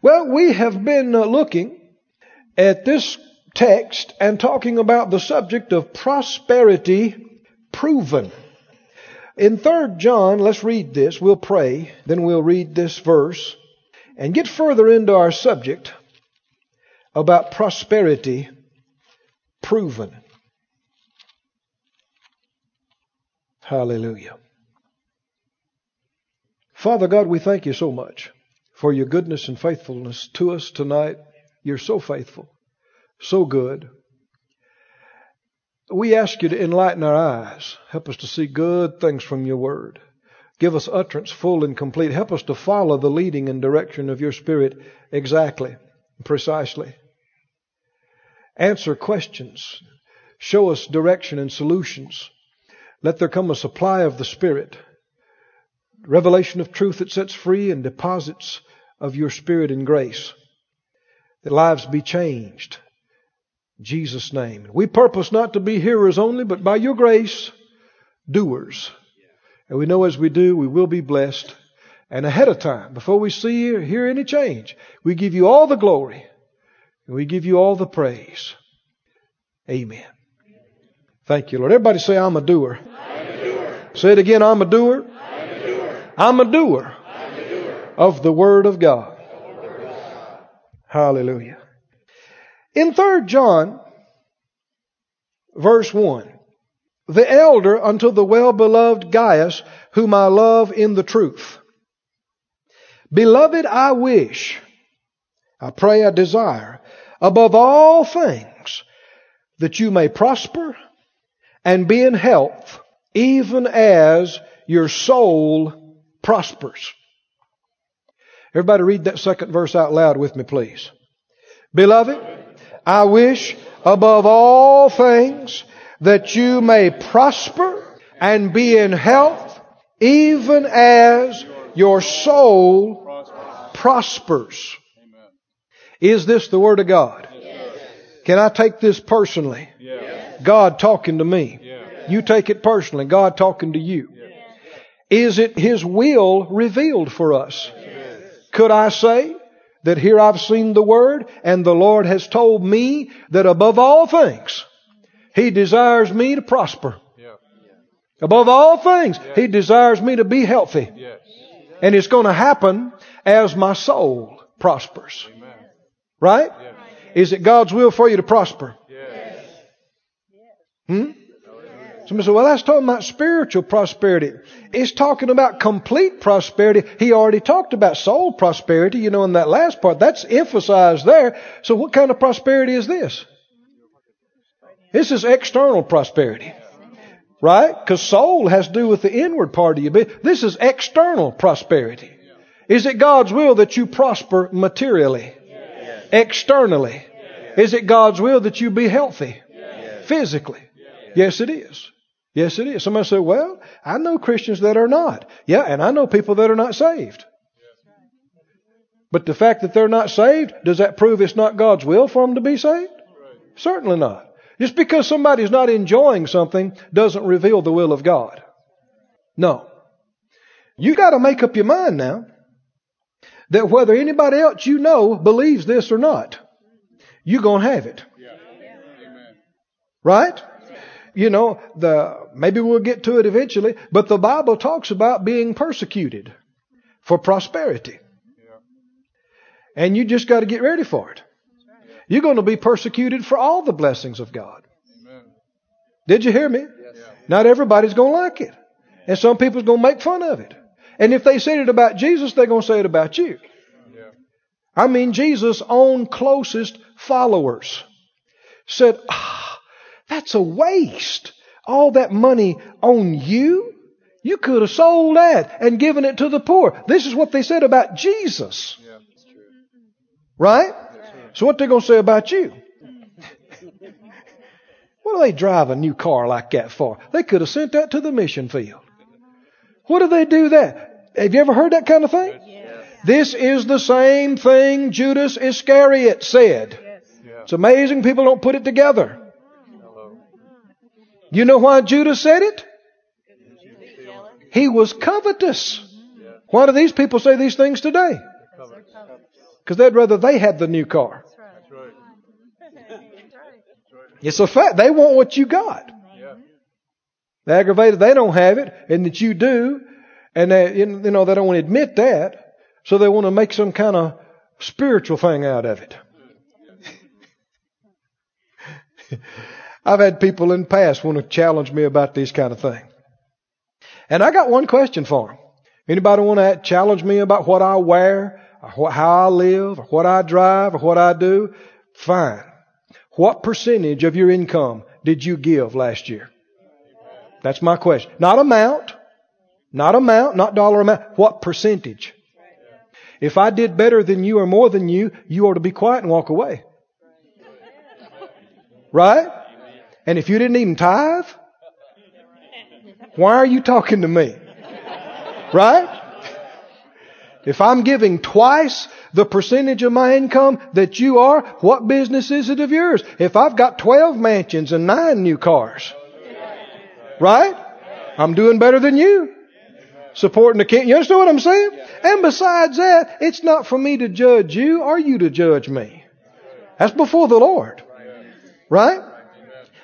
Well, we have been uh, looking at this text and talking about the subject of prosperity proven. In 3 John, let's read this. We'll pray, then we'll read this verse and get further into our subject about prosperity proven. Hallelujah. Father God, we thank you so much for your goodness and faithfulness to us tonight. You're so faithful, so good. We ask you to enlighten our eyes. Help us to see good things from your word. Give us utterance full and complete. Help us to follow the leading and direction of your Spirit exactly, precisely. Answer questions. Show us direction and solutions. Let there come a supply of the Spirit, revelation of truth that sets free and deposits of your Spirit and grace. That lives be changed. In Jesus' name. We purpose not to be hearers only, but by your grace, doers. And we know as we do, we will be blessed. And ahead of time, before we see or hear any change, we give you all the glory and we give you all the praise. Amen. Thank you, Lord. Everybody say, I'm a doer. I'm a doer. Say it again, I'm a doer. I'm a doer. I'm a doer I'm a doer. Of the Word of God. Hallelujah. In 3 John, verse 1, the elder unto the well-beloved Gaius, whom I love in the truth. Beloved, I wish, I pray, I desire, above all things, that you may prosper and be in health, even as your soul prospers. Everybody read that second verse out loud with me, please. Beloved, I wish above all things that you may prosper and be in health, even as your soul prospers. Is this the Word of God? Can I take this personally? God talking to me. You take it personally. God talking to you. Is it His will revealed for us? Could I say that here I've seen the Word and the Lord has told me that above all things, He desires me to prosper. Above all things, He desires me to be healthy. And it's going to happen as my soul prospers. Right? Is it God's will for you to prosper? Hmm? Somebody said, well, that's talking about spiritual prosperity. It's talking about complete prosperity. He already talked about soul prosperity, you know, in that last part. That's emphasized there. So what kind of prosperity is this? This is external prosperity. Right? Because soul has to do with the inward part of you. This is external prosperity. Is it God's will that you prosper materially? Externally? Is it God's will that you be healthy? Physically? Yes, it is. Yes, it is. Somebody said, well, I know Christians that are not. Yeah, and I know people that are not saved. But the fact that they're not saved, does that prove it's not God's will for them to be saved? Certainly not. Just because somebody's not enjoying something doesn't reveal the will of God. No. You got to make up your mind now that whether anybody else you know believes this or not, you're going to have it. Right? You know, the, maybe we'll get to it eventually, but the Bible talks about being persecuted for prosperity. And you just got to get ready for it. You're going to be persecuted for all the blessings of God. Did you hear me? Not everybody's going to like it. And some people's going to make fun of it. And if they said it about Jesus, they're going to say it about you. I mean, Jesus' own closest followers said, ah, that's a waste. All that money on you? You could have sold that and given it to the poor. This is what they said about Jesus. Right? So what they're going to say about you? what do they drive a new car like that for? They could have sent that to the mission field. What do they do that? Have you ever heard that kind of thing? This is the same thing Judas Iscariot said. It's amazing people don't put it together. You know why Judas said it? He was covetous. Why do these people say these things today? Because they'd rather they had the new car. It's a fact. They want what you got. They're aggravated they don't have it and that you do. And they, you know, they don't want to admit that. So they want to make some kind of spiritual thing out of it. I've had people in the past want to challenge me about these kind of things. And I got one question for them. Anybody want to challenge me about what I wear, or how I live, or what I drive, or what I do? Fine. What percentage of your income did you give last year? That's my question. Not amount. Not amount, not dollar amount. What percentage? If I did better than you or more than you, you ought to be quiet and walk away. Right? And if you didn't even tithe, why are you talking to me? Right? If I'm giving twice the percentage of my income that you are, what business is it of yours? If I've got 12 mansions and 9 new cars, right? I'm doing better than you. Supporting the king. You understand what I'm saying? And besides that, it's not for me to judge you or you to judge me. That's before the Lord. Right?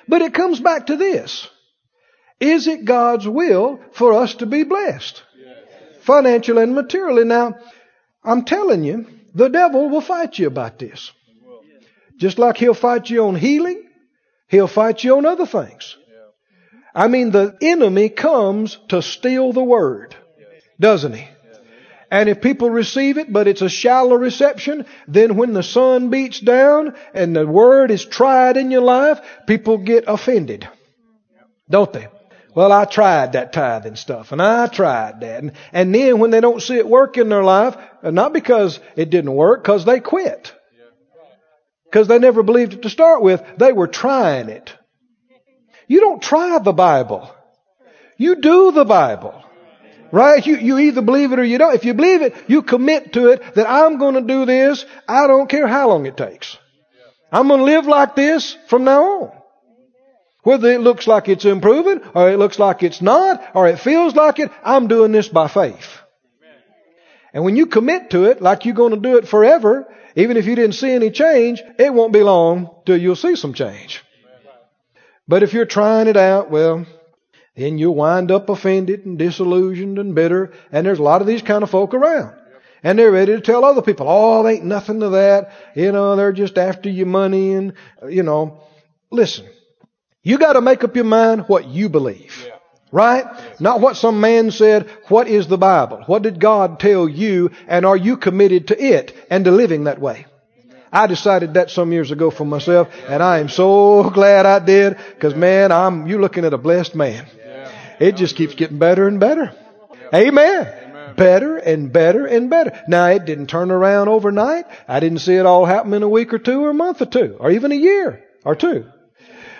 But it comes back to this. Is it God's will for us to be blessed? Financially and materially. Now, I'm telling you, the devil will fight you about this. Just like he'll fight you on healing, he'll fight you on other things. I mean, the enemy comes to steal the word, doesn't he? And if people receive it, but it's a shallow reception, then when the sun beats down and the word is tried in your life, people get offended. Don't they? Well, I tried that tithing stuff and I tried that. And, and then when they don't see it work in their life, uh, not because it didn't work, because they quit. Because they never believed it to start with. They were trying it. You don't try the Bible. You do the Bible. Right? You, you either believe it or you don't. If you believe it, you commit to it that I'm going to do this. I don't care how long it takes. I'm going to live like this from now on. Whether it looks like it's improving or it looks like it's not or it feels like it, I'm doing this by faith. And when you commit to it like you're going to do it forever, even if you didn't see any change, it won't be long till you'll see some change. But if you're trying it out, well, then you'll wind up offended and disillusioned and bitter. And there's a lot of these kind of folk around. And they're ready to tell other people, oh, ain't nothing to that. You know, they're just after your money and, you know. Listen, you got to make up your mind what you believe. Right? Not what some man said. What is the Bible? What did God tell you? And are you committed to it and to living that way? I decided that some years ago for myself, and I am so glad I did, because man, I'm you're looking at a blessed man. It just keeps getting better and better. Amen. Better and better and better. Now it didn't turn around overnight. I didn't see it all happen in a week or two or a month or two or even a year or two.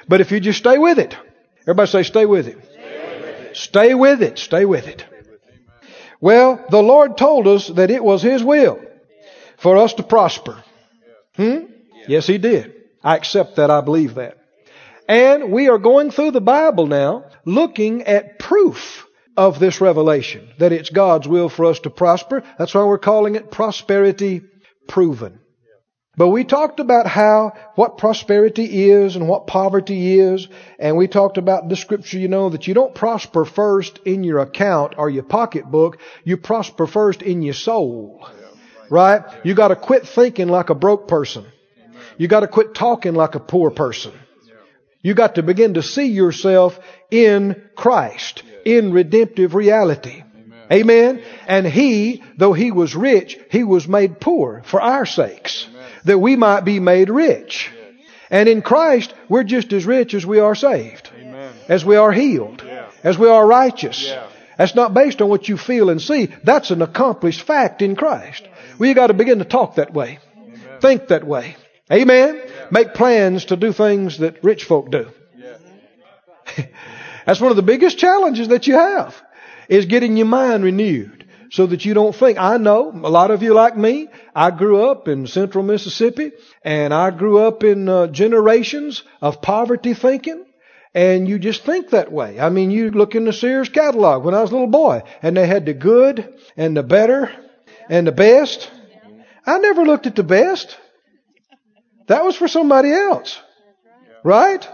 But if you just stay with it, everybody say stay with it. Stay with it. Stay with it. Well, the Lord told us that it was His will for us to prosper. Hmm? Yes, He did. I accept that. I believe that. And we are going through the Bible now looking at proof of this revelation that it's God's will for us to prosper. That's why we're calling it prosperity proven. But we talked about how, what prosperity is and what poverty is. And we talked about the scripture, you know, that you don't prosper first in your account or your pocketbook. You prosper first in your soul. Right? You gotta quit thinking like a broke person. You gotta quit talking like a poor person. You got to begin to see yourself in Christ, in redemptive reality. Amen. And he, though he was rich, he was made poor for our sakes, that we might be made rich. And in Christ, we're just as rich as we are saved, as we are healed, as we are righteous. That's not based on what you feel and see. That's an accomplished fact in Christ. Well, you got to begin to talk that way, think that way. Amen. Make plans to do things that rich folk do. That's one of the biggest challenges that you have is getting your mind renewed so that you don't think. I know a lot of you like me. I grew up in central Mississippi and I grew up in uh, generations of poverty thinking. And you just think that way. I mean, you look in the Sears catalog when I was a little boy and they had the good and the better and the best. I never looked at the best. That was for somebody else. Right?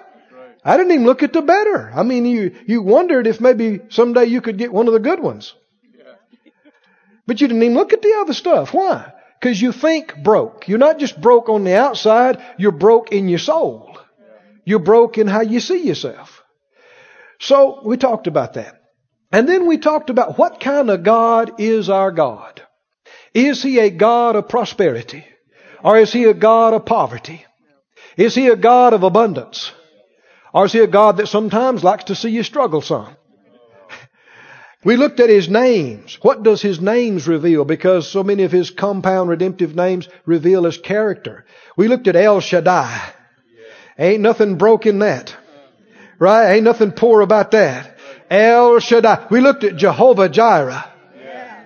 I didn't even look at the better. I mean, you, you wondered if maybe someday you could get one of the good ones. But you didn't even look at the other stuff. Why? Because you think broke. You're not just broke on the outside, you're broke in your soul. You're broke in how you see yourself. So we talked about that. And then we talked about what kind of God is our God. Is he a God of prosperity? Or is he a God of poverty? Is he a God of abundance? Or is he a God that sometimes likes to see you struggle some? We looked at his names. What does his names reveal? Because so many of his compound redemptive names reveal his character. We looked at El Shaddai. Ain't nothing broke in that. Right? Ain't nothing poor about that. El Shaddai. We looked at Jehovah Jireh.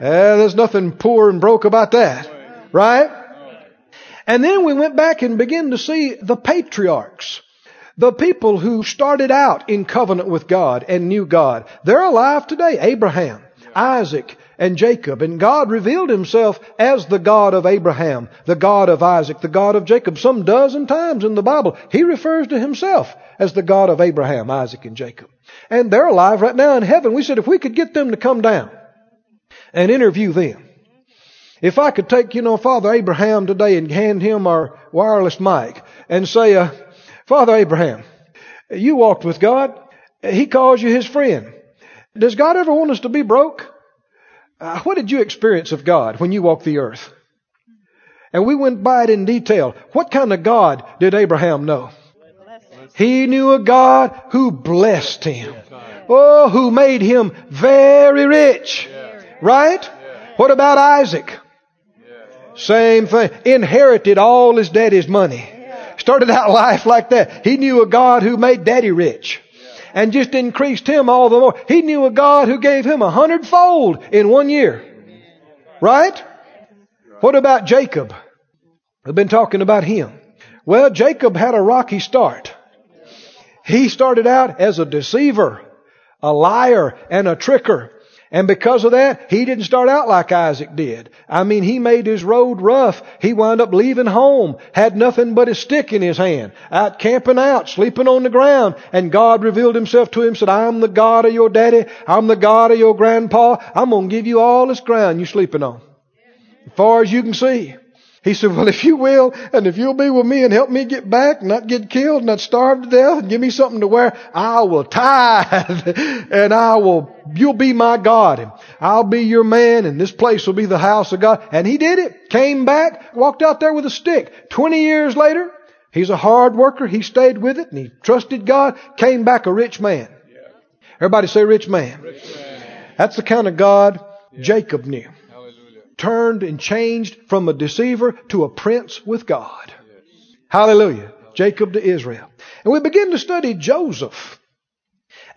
Yeah, there's nothing poor and broke about that. Right? And then we went back and began to see the patriarchs. The people who started out in covenant with God and knew God, they're alive today. Abraham, Isaac, and Jacob. And God revealed himself as the God of Abraham, the God of Isaac, the God of Jacob. Some dozen times in the Bible, he refers to himself as the God of Abraham, Isaac, and Jacob. And they're alive right now in heaven. We said if we could get them to come down and interview them. If I could take, you know, Father Abraham today and hand him our wireless mic and say, uh, Father Abraham, you walked with God. He calls you his friend. Does God ever want us to be broke? Uh, what did you experience of God when you walked the earth? And we went by it in detail. What kind of God did Abraham know? He knew a God who blessed him. Oh, who made him very rich. Right? What about Isaac? Same thing. Inherited all his daddy's money. Started out life like that. He knew a God who made daddy rich. And just increased him all the more. He knew a God who gave him a hundredfold in one year. Right? What about Jacob? We've been talking about him. Well, Jacob had a rocky start. He started out as a deceiver, a liar, and a tricker. And because of that, he didn't start out like Isaac did. I mean, he made his road rough. He wound up leaving home, had nothing but a stick in his hand, out camping out, sleeping on the ground. And God revealed himself to him, said, I'm the God of your daddy. I'm the God of your grandpa. I'm going to give you all this ground you're sleeping on. As far as you can see. He said, well, if you will, and if you'll be with me and help me get back, not get killed, not starve to death, and give me something to wear, I will tithe, and I will, you'll be my God, and I'll be your man, and this place will be the house of God. And he did it. Came back, walked out there with a stick. Twenty years later, he's a hard worker. He stayed with it, and he trusted God. Came back a rich man. Everybody say rich man. That's the kind of God Jacob knew turned and changed from a deceiver to a prince with God. Hallelujah. Jacob to Israel. And we begin to study Joseph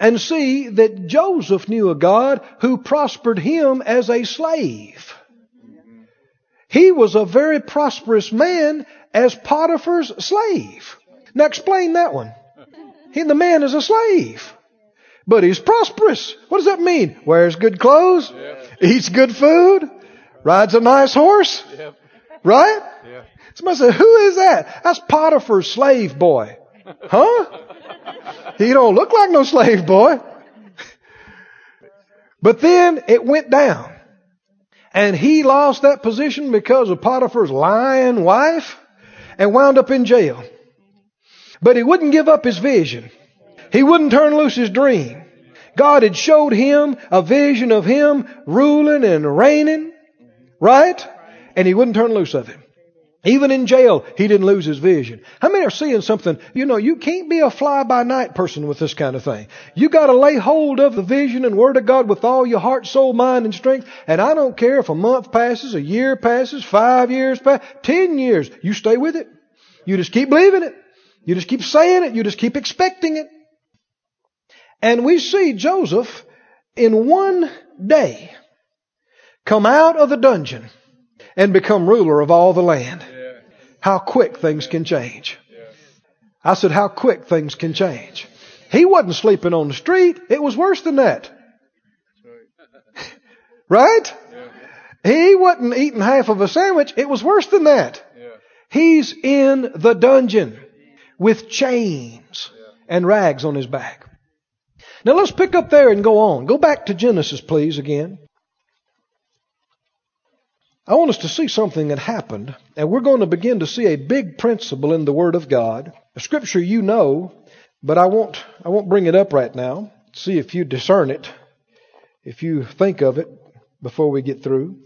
and see that Joseph knew a God who prospered him as a slave. He was a very prosperous man as Potiphar's slave. Now explain that one. He, the man is a slave. But he's prosperous. What does that mean? Wears good clothes, eats good food, rides a nice horse. Yep. Right? Yeah. Somebody said, who is that? That's Potiphar's slave boy. Huh? He don't look like no slave boy. But then it went down. And he lost that position because of Potiphar's lying wife and wound up in jail. But he wouldn't give up his vision. He wouldn't turn loose his dream. God had showed him a vision of him ruling and reigning. Right? And he wouldn't turn loose of him. Even in jail, he didn't lose his vision. How many are seeing something? You know, you can't be a fly by night person with this kind of thing. You gotta lay hold of the vision and word of God with all your heart, soul, mind, and strength. And I don't care if a month passes, a year passes, five years pass, ten years. You stay with it. You just keep believing it. You just keep saying it. You just keep expecting it. And we see Joseph in one day come out of the dungeon and become ruler of all the land. How quick things can change. I said, how quick things can change. He wasn't sleeping on the street. It was worse than that. Right? He wasn't eating half of a sandwich. It was worse than that. He's in the dungeon with chains and rags on his back. Now let's pick up there and go on. Go back to Genesis, please, again. I want us to see something that happened, and we're going to begin to see a big principle in the Word of God. A scripture you know, but I won't, I won't bring it up right now. See if you discern it, if you think of it before we get through.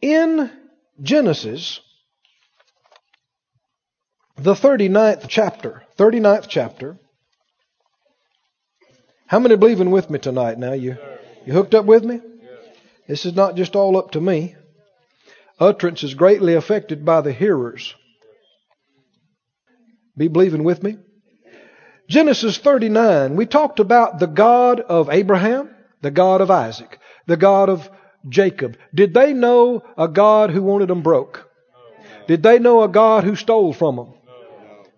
In Genesis, the 39th chapter, 39th chapter. How many believing with me tonight now? You, you hooked up with me? This is not just all up to me. Utterance is greatly affected by the hearers. Be believing with me? Genesis 39, we talked about the God of Abraham, the God of Isaac, the God of Jacob. Did they know a God who wanted them broke? Did they know a God who stole from them?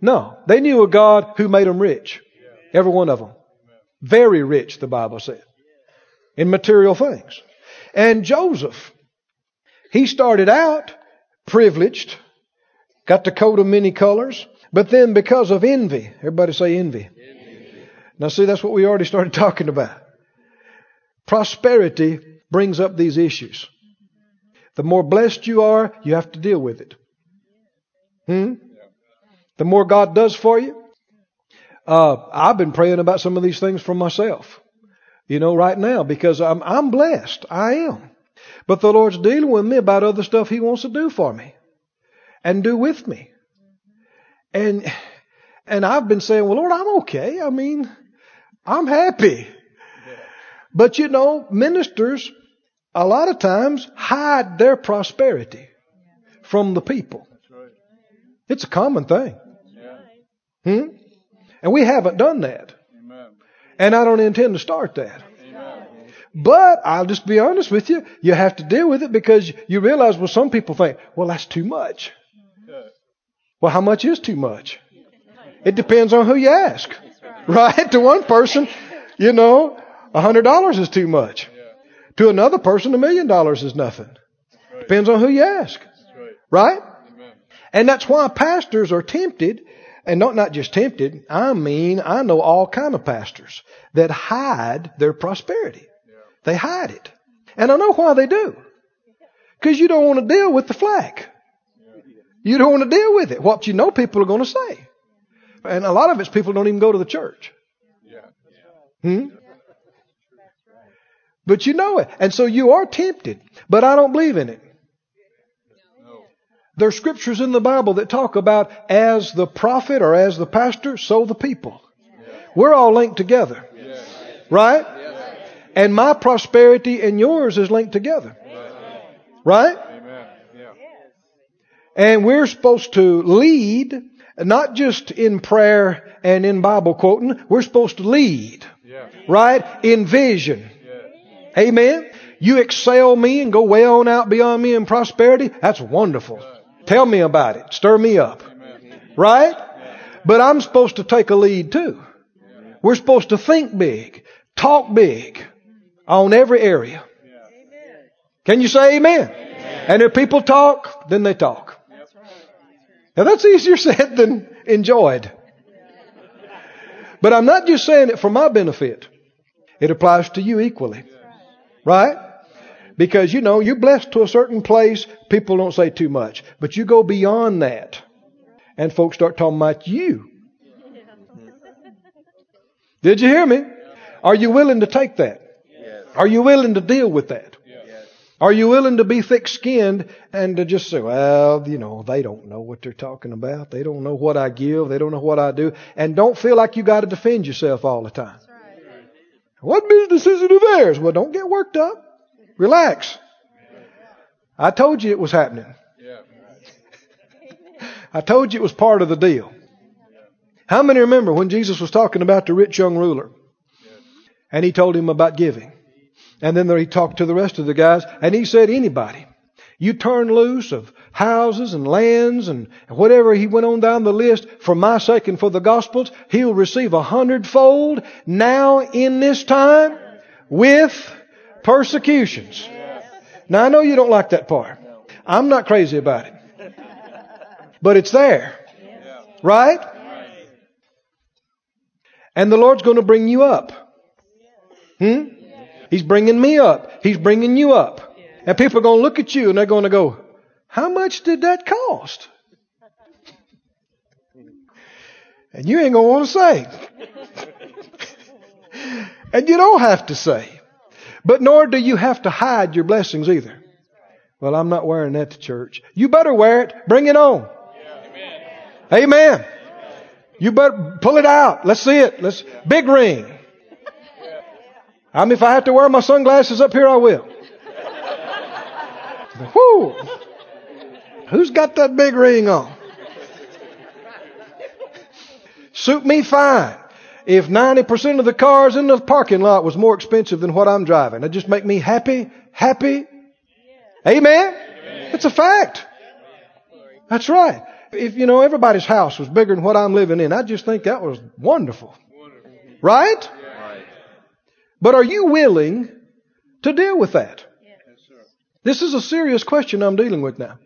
No. They knew a God who made them rich. Every one of them. Very rich, the Bible said. In material things. And Joseph, he started out privileged, got the coat of many colors, but then because of envy, everybody say envy. envy. Now see, that's what we already started talking about. Prosperity brings up these issues. The more blessed you are, you have to deal with it. Hmm? The more God does for you. Uh, I've been praying about some of these things for myself. You know, right now, because I'm, I'm blessed. I am. But the Lord's dealing with me about other stuff He wants to do for me and do with me. And, and I've been saying, well, Lord, I'm okay. I mean, I'm happy. But you know, ministers a lot of times hide their prosperity from the people. It's a common thing. Hmm? And we haven't done that. And I don't intend to start that. But I'll just be honest with you, you have to deal with it because you realize, well, some people think, well, that's too much. Well, how much is too much? It depends on who you ask. Right? To one person, you know, a hundred dollars is too much. To another person, a million dollars is nothing. Depends on who you ask. Right? And that's why pastors are tempted, and not, not just tempted, I mean, I know all kind of pastors that hide their prosperity. They hide it. And I know why they do. Because you don't want to deal with the flack. You don't want to deal with it. What you know people are going to say. And a lot of it's people don't even go to the church. Hmm? But you know it. And so you are tempted. But I don't believe in it. There are scriptures in the Bible that talk about as the prophet or as the pastor, so the people. We're all linked together. Right? And my prosperity and yours is linked together. Right? And we're supposed to lead, not just in prayer and in Bible quoting, we're supposed to lead. Right? In vision. Amen? You excel me and go way on out beyond me in prosperity. That's wonderful. Tell me about it. Stir me up. Right? But I'm supposed to take a lead too. We're supposed to think big, talk big on every area. Can you say amen? And if people talk, then they talk. Now that's easier said than enjoyed. But I'm not just saying it for my benefit. It applies to you equally. Right? Because, you know, you're blessed to a certain place, people don't say too much. But you go beyond that, and folks start talking about you. Did you hear me? Are you willing to take that? Are you willing to deal with that? Are you willing to be thick skinned and to just say, well, you know, they don't know what they're talking about. They don't know what I give. They don't know what I do. And don't feel like you got to defend yourself all the time. What business is it of theirs? Well, don't get worked up. Relax. I told you it was happening. I told you it was part of the deal. How many remember when Jesus was talking about the rich young ruler? And he told him about giving. And then he talked to the rest of the guys and he said, anybody, you turn loose of houses and lands and whatever he went on down the list for my sake and for the gospel's, he'll receive a hundredfold now in this time with persecutions. Now I know you don't like that part. I'm not crazy about it. But it's there. Right? And the Lord's going to bring you up. Hmm? He's bringing me up. He's bringing you up. And people are going to look at you and they're going to go, how much did that cost? And you ain't going to want to say. and you don't have to say. But nor do you have to hide your blessings either. Well, I'm not wearing that to church. You better wear it. Bring it on. Amen. You better pull it out. Let's see it. Let's big ring. I mean, if I have to wear my sunglasses up here, I will. Whoo! Who's got that big ring on? Suit me fine. If 90% of the cars in the parking lot was more expensive than what I'm driving, it just make me happy, happy. Amen? It's a fact. That's right. If, you know, everybody's house was bigger than what I'm living in, I just think that was wonderful. Right? But are you willing to deal with that? This is a serious question I'm dealing with now.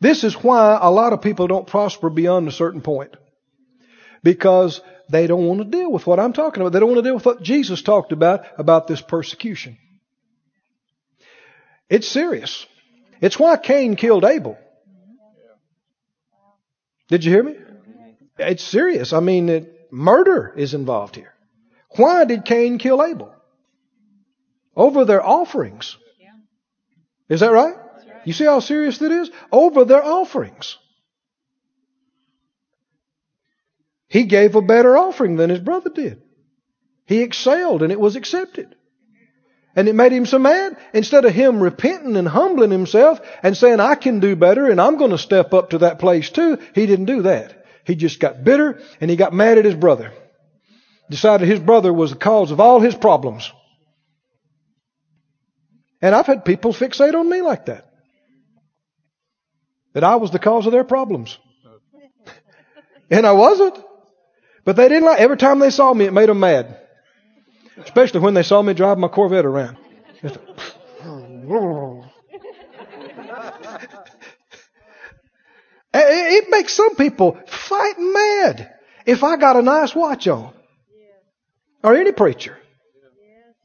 This is why a lot of people don't prosper beyond a certain point. Because they don't want to deal with what I'm talking about. They don't want to deal with what Jesus talked about, about this persecution. It's serious. It's why Cain killed Abel. Did you hear me? It's serious. I mean, it, murder is involved here. Why did Cain kill Abel? Over their offerings. Is that right? You see how serious that is? Over their offerings. He gave a better offering than his brother did. He excelled and it was accepted. And it made him so mad. Instead of him repenting and humbling himself and saying, I can do better and I'm going to step up to that place too, he didn't do that. He just got bitter and he got mad at his brother. Decided his brother was the cause of all his problems. And I've had people fixate on me like that. That I was the cause of their problems. and I wasn't. But they didn't like, every time they saw me, it made them mad. Especially when they saw me drive my Corvette around. it makes some people fight mad if I got a nice watch on. Or any preacher.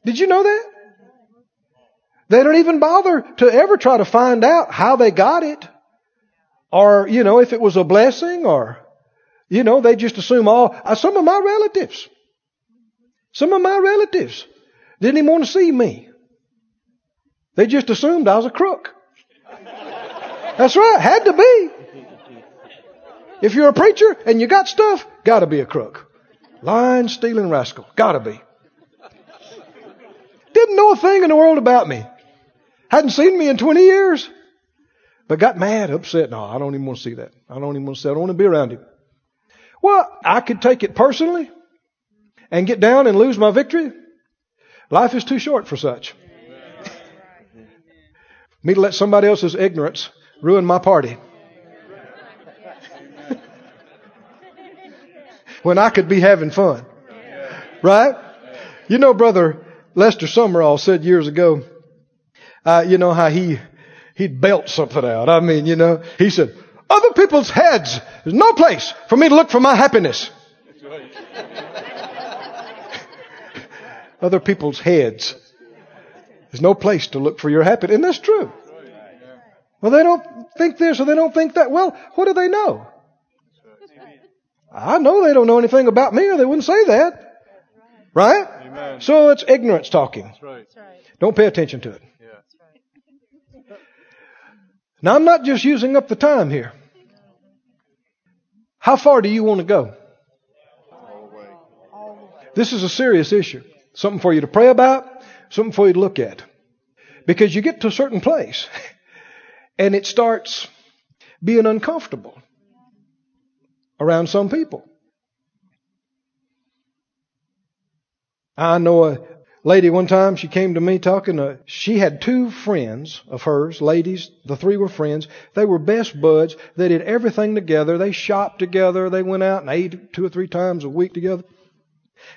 Did you know that? They don't even bother to ever try to find out how they got it. Or, you know, if it was a blessing or you know, they just assume all, uh, some of my relatives, some of my relatives didn't even want to see me. They just assumed I was a crook. That's right, had to be. If you're a preacher and you got stuff, gotta be a crook. Lying, stealing rascal. Gotta be. Didn't know a thing in the world about me. Hadn't seen me in 20 years. But got mad, upset. No, I don't even want to see that. I don't even want to see I don't want to be around him. Well, I could take it personally and get down and lose my victory. Life is too short for such. Me to let somebody else's ignorance ruin my party. when I could be having fun. Right? You know, brother Lester Sumrall said years ago, uh, you know how he, he'd belt something out. I mean, you know, he said, other people's heads. There's no place for me to look for my happiness. Other people's heads. There's no place to look for your happiness. And that's true. Well, they don't think this or they don't think that. Well, what do they know? I know they don't know anything about me or they wouldn't say that. Right? Amen. So it's ignorance talking. Right. Don't pay attention to it. Yeah. Now I'm not just using up the time here. How far do you want to go? This is a serious issue. Something for you to pray about, something for you to look at. Because you get to a certain place and it starts being uncomfortable around some people. I know a lady one time, she came to me talking. Uh, she had two friends of hers, ladies. The three were friends. They were best buds. They did everything together. They shopped together. They went out and ate two or three times a week together.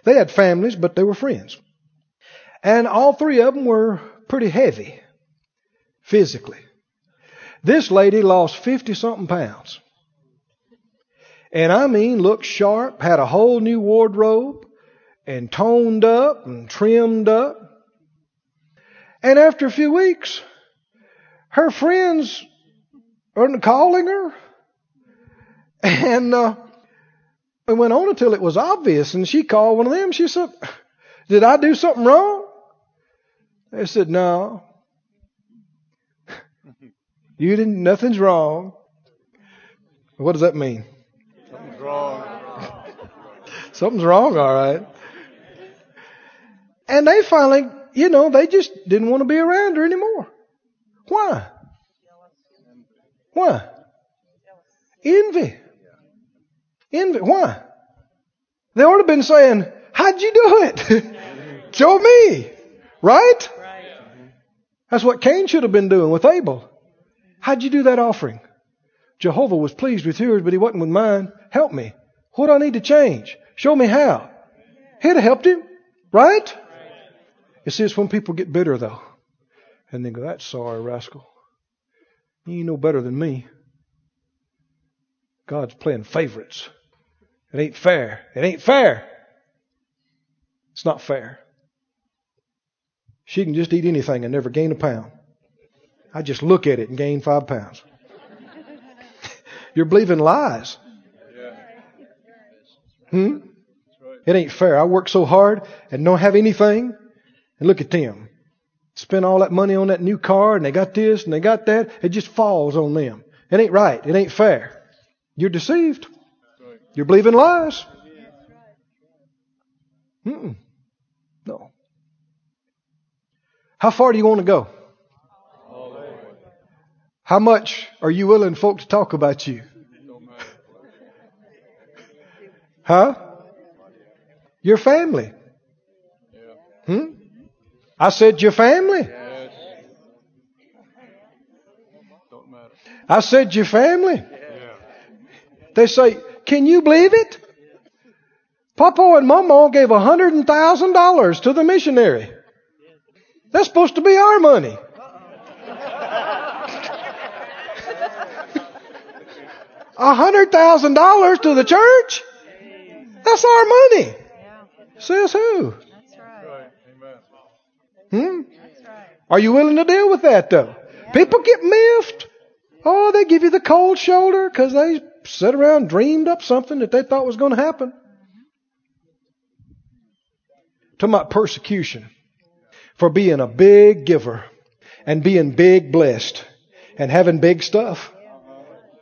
They had families, but they were friends. And all three of them were pretty heavy. physically. This lady lost 50 something pounds. And I mean, looked sharp, had a whole new wardrobe, and toned up and trimmed up. And after a few weeks, her friends are calling her. And uh, it went on until it was obvious. And she called one of them. She said, Did I do something wrong? They said, No. You didn't, nothing's wrong. What does that mean? Something's wrong. Something's wrong, all right. And they finally, you know, they just didn't want to be around her anymore. Why? Why? Envy. Envy. Why? They to have been saying, How'd you do it? Show me. Right? That's what Cain should have been doing with Abel. How'd you do that offering? Jehovah was pleased with yours, but he wasn't with mine. Help me. What do I need to change? Show me how. He'd have helped him. Right? You see, it's when people get bitter, though. And they go, that sorry rascal. You ain't no better than me. God's playing favorites. It ain't fair. It ain't fair. It's not fair. She can just eat anything and never gain a pound. I just look at it and gain five pounds. You're believing lies. Hmm? It ain't fair. I work so hard and don't have anything. And look at them. Spend all that money on that new car and they got this and they got that. It just falls on them. It ain't right. It ain't fair. You're deceived. You're believing lies. Mm-mm. No. How far do you want to go? How much are you willing folk to talk about you? Huh? Your family. Hmm? I said your family. I said your family. They say, can you believe it? Papa and Mama gave a hundred thousand dollars to the missionary. That's supposed to be our money. A hundred thousand dollars to the church? That's our money. Says who? That's right. Right. Amen. Hmm? Are you willing to deal with that though? People get miffed. Oh, they give you the cold shoulder because they sat around dreamed up something that they thought was going to happen. Talking about persecution for being a big giver and being big blessed and having big stuff.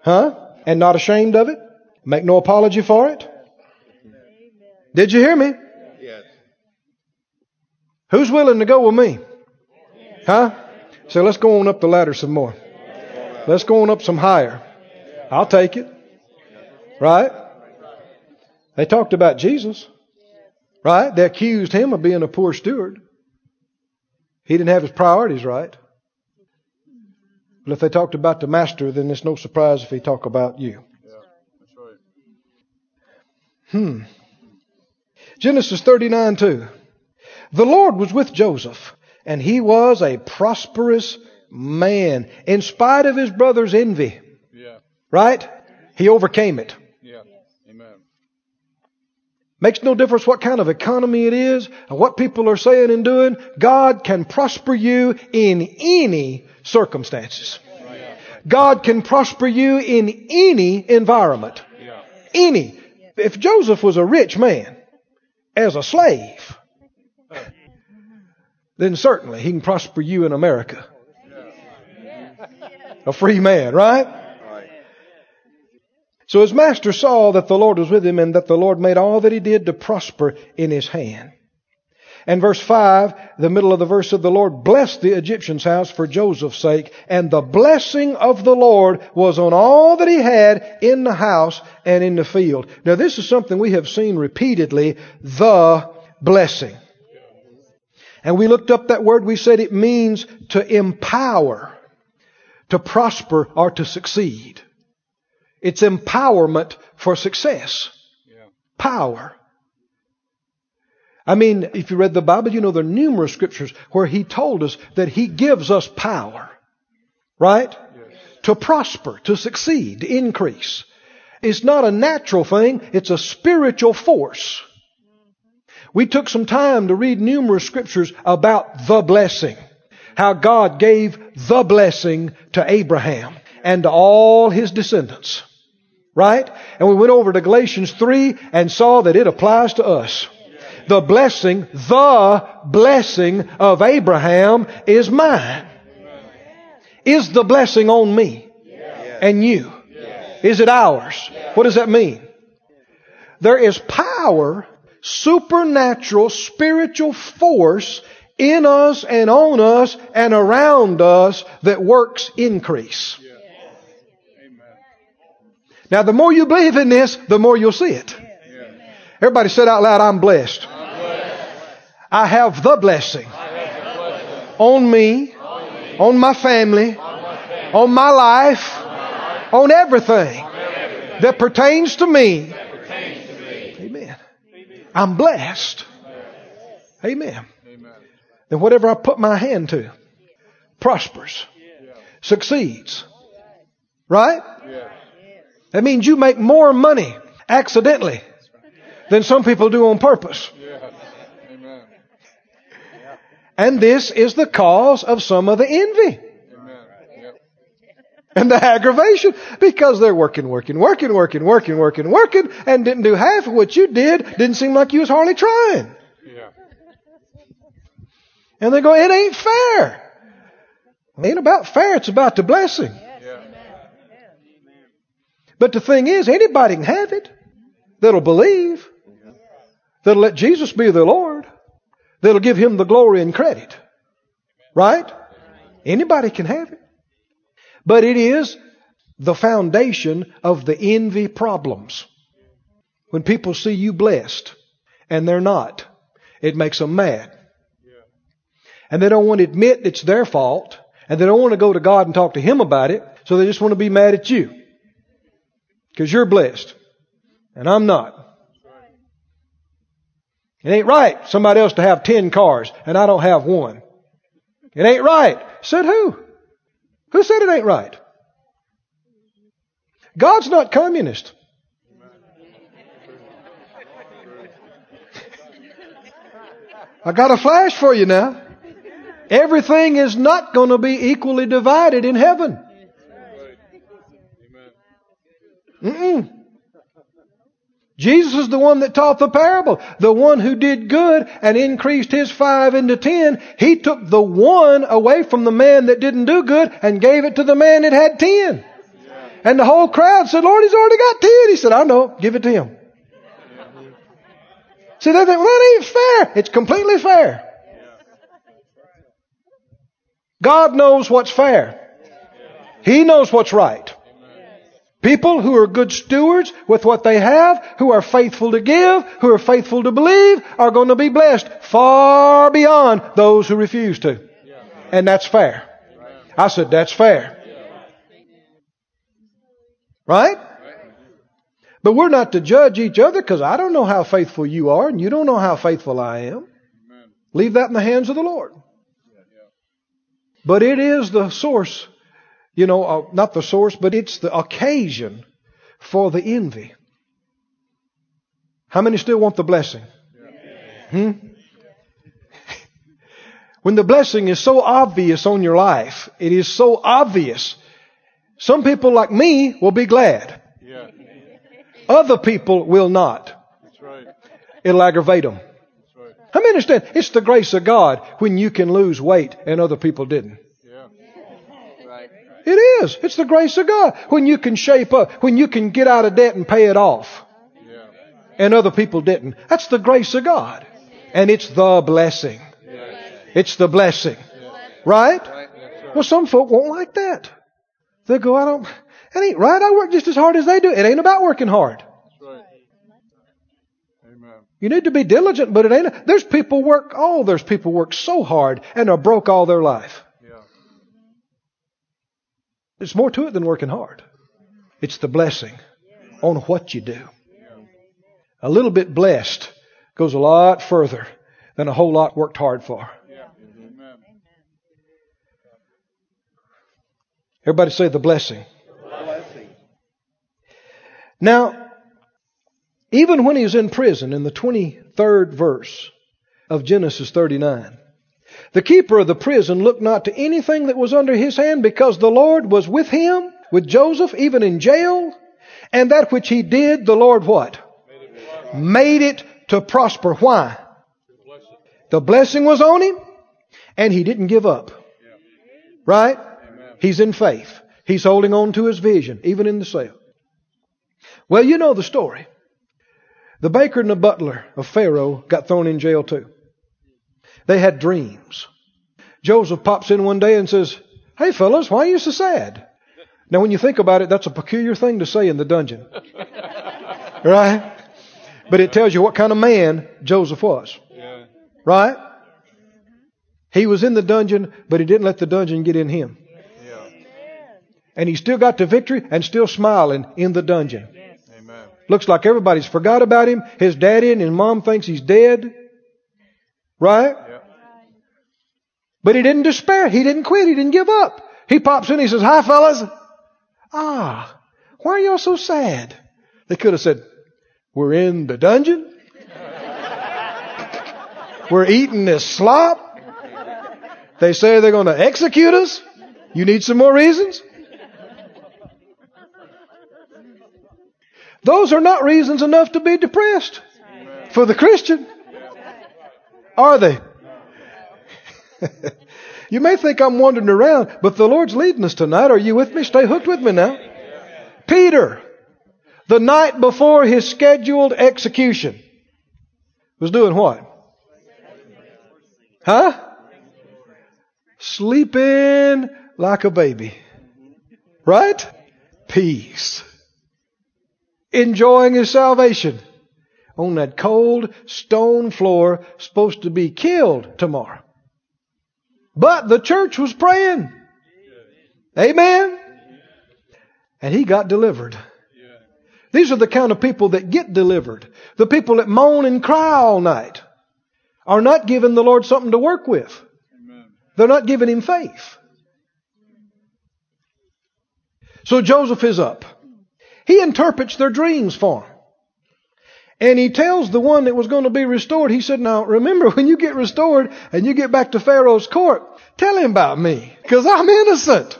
Huh? And not ashamed of it. Make no apology for it. Did you hear me? Who's willing to go with me? Huh? So let's go on up the ladder some more. Let's go on up some higher. I'll take it. Right? They talked about Jesus. Right? They accused him of being a poor steward. He didn't have his priorities right. But if they talked about the master, then it's no surprise if he talk about you. Yeah. That's right. Hmm. Genesis 39 2. The Lord was with Joseph, and he was a prosperous man, in spite of his brother's envy. Yeah. Right? He overcame it. Yeah. Amen. Makes no difference what kind of economy it is and what people are saying and doing. God can prosper you in any circumstances. God can prosper you in any environment. Any. If Joseph was a rich man as a slave, then certainly he can prosper you in America. A free man, right? So his master saw that the Lord was with him and that the Lord made all that he did to prosper in his hand. And verse 5, the middle of the verse of the Lord blessed the Egyptian's house for Joseph's sake, and the blessing of the Lord was on all that he had in the house and in the field. Now this is something we have seen repeatedly, the blessing. And we looked up that word, we said it means to empower, to prosper, or to succeed. It's empowerment for success. Yeah. Power. I mean, if you read the Bible, you know there are numerous scriptures where He told us that He gives us power. Right? Yes. To prosper, to succeed, to increase. It's not a natural thing, it's a spiritual force. We took some time to read numerous scriptures about the blessing. How God gave the blessing to Abraham and to all his descendants. Right? And we went over to Galatians 3 and saw that it applies to us. The blessing, the blessing of Abraham is mine. Is the blessing on me and you? Is it ours? What does that mean? There is power, supernatural, spiritual force in us and on us and around us that works increase. Amen. Now, the more you believe in this, the more you'll see it. Everybody said out loud, I'm blessed. I have the blessing on me, on my family, on my life, on everything that pertains to me. I'm blessed. Amen. Amen. Then whatever I put my hand to prospers, succeeds. Right? That means you make more money accidentally than some people do on purpose. And this is the cause of some of the envy. And the aggravation because they're working, working, working, working, working, working, working, and didn't do half of what you did. Didn't seem like you was hardly trying. Yeah. And they go, it ain't fair. It ain't about fair. It's about the blessing. Yeah. But the thing is, anybody can have it that'll believe, that'll let Jesus be their Lord, that'll give Him the glory and credit. Right? Anybody can have it. But it is the foundation of the envy problems. When people see you blessed and they're not, it makes them mad. And they don't want to admit it's their fault, and they don't want to go to God and talk to Him about it, so they just want to be mad at you. Because you're blessed. And I'm not. It ain't right somebody else to have ten cars and I don't have one. It ain't right. Said who? Who said it ain't right? God's not communist. I got a flash for you now. Everything is not going to be equally divided in heaven. Mm-mm. Jesus is the one that taught the parable. The one who did good and increased his five into ten, he took the one away from the man that didn't do good and gave it to the man that had ten. And the whole crowd said, Lord, he's already got ten. He said, I know, give it to him. See, they think, well, that ain't fair. It's completely fair. God knows what's fair. He knows what's right. People who are good stewards with what they have, who are faithful to give, who are faithful to believe, are going to be blessed far beyond those who refuse to. And that's fair. I said, that's fair. Right? But we're not to judge each other because I don't know how faithful you are and you don't know how faithful I am. Leave that in the hands of the Lord. But it is the source, you know, uh, not the source, but it's the occasion for the envy. How many still want the blessing? Hmm? When the blessing is so obvious on your life, it is so obvious. Some people like me will be glad. Yeah. Other people will not. That's right. It'll aggravate them. That's right. How many understand? It's the grace of God when you can lose weight and other people didn't. It is. It's the grace of God. When you can shape up, when you can get out of debt and pay it off, Yeah. and other people didn't. That's the grace of God. And it's the blessing. It's the blessing. Right? Right. Right. Well, some folk won't like that. They go, I don't, that ain't right. I work just as hard as they do. It ain't about working hard. Right. You need to be diligent, but it ain't. There's people work, oh, there's people work so hard and are broke all their life. There's more to it than working hard. It's the blessing on what you do. A little bit blessed goes a lot further than a whole lot worked hard for. Everybody say the blessing. Now, even when he's in prison, in the 23rd verse of Genesis 39, the keeper of the prison looked not to anything that was under his hand because the Lord was with him, with Joseph, even in jail. And that which he did, the Lord what? Made it to prosper. Why? The blessing was on him and he didn't give up. Right? He's in faith. He's holding on to his vision, even in the cell. Well, you know the story. The baker and the butler of Pharaoh got thrown in jail too. They had dreams. Joseph pops in one day and says, Hey fellas, why are you so sad? Now when you think about it, that's a peculiar thing to say in the dungeon. right? But it tells you what kind of man Joseph was. Yeah. Right? He was in the dungeon, but he didn't let the dungeon get in him. Yeah. And he still got the victory and still smiling in the dungeon. Amen. Looks like everybody's forgot about him. His daddy and his mom thinks he's dead. Right? But he didn't despair. He didn't quit. He didn't give up. He pops in. He says, Hi, fellas. Ah, why are y'all so sad? They could have said, We're in the dungeon. We're eating this slop. They say they're going to execute us. You need some more reasons? Those are not reasons enough to be depressed for the Christian. Are they? you may think I'm wandering around, but the Lord's leading us tonight. Are you with me? Stay hooked with me now. Peter, the night before his scheduled execution, was doing what? Huh? Sleeping like a baby. Right? Peace. Enjoying his salvation on that cold stone floor, supposed to be killed tomorrow. But the church was praying. Amen. And he got delivered. These are the kind of people that get delivered. The people that moan and cry all night are not giving the Lord something to work with. They're not giving him faith. So Joseph is up. He interprets their dreams for them. And he tells the one that was going to be restored, he said, Now remember, when you get restored and you get back to Pharaoh's court, tell him about me, because I'm innocent.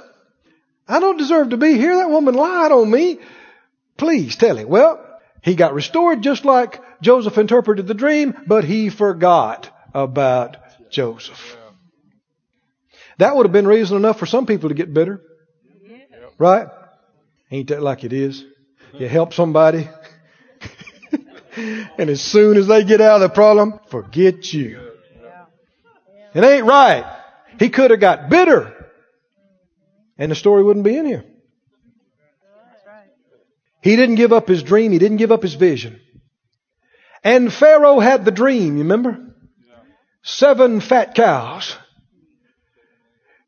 I don't deserve to be here. That woman lied on me. Please tell him. Well, he got restored just like Joseph interpreted the dream, but he forgot about Joseph. That would have been reason enough for some people to get bitter. Right? Ain't that like it is? You help somebody, and as soon as they get out of the problem, forget you. It ain't right. He could have got bitter, and the story wouldn't be in here. He didn't give up his dream. He didn't give up his vision. And Pharaoh had the dream, you remember? Seven fat cows.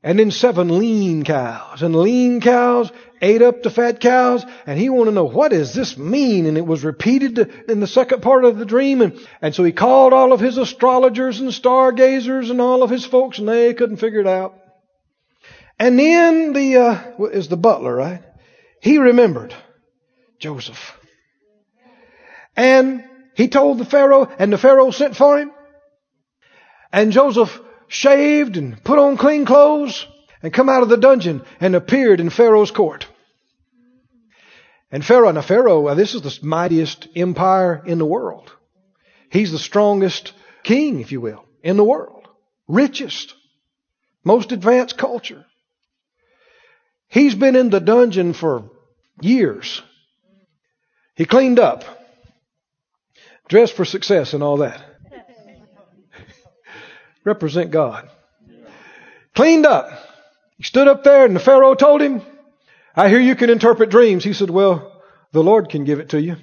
And then seven lean cows. And lean cows ate up the fat cows. And he wanted to know, what does this mean? And it was repeated in the second part of the dream. And, and so he called all of his astrologers and stargazers and all of his folks, and they couldn't figure it out. And then the, uh, is the butler, right? He remembered Joseph. And he told the Pharaoh, and the Pharaoh sent for him. And Joseph shaved and put on clean clothes and come out of the dungeon and appeared in Pharaoh's court. And Pharaoh, now Pharaoh, this is the mightiest empire in the world. He's the strongest king, if you will, in the world. Richest. Most advanced culture. He's been in the dungeon for years. He cleaned up. Dressed for success and all that. Represent God. Cleaned up. He stood up there and the Pharaoh told him, I hear you can interpret dreams. He said, Well, the Lord can give it to you.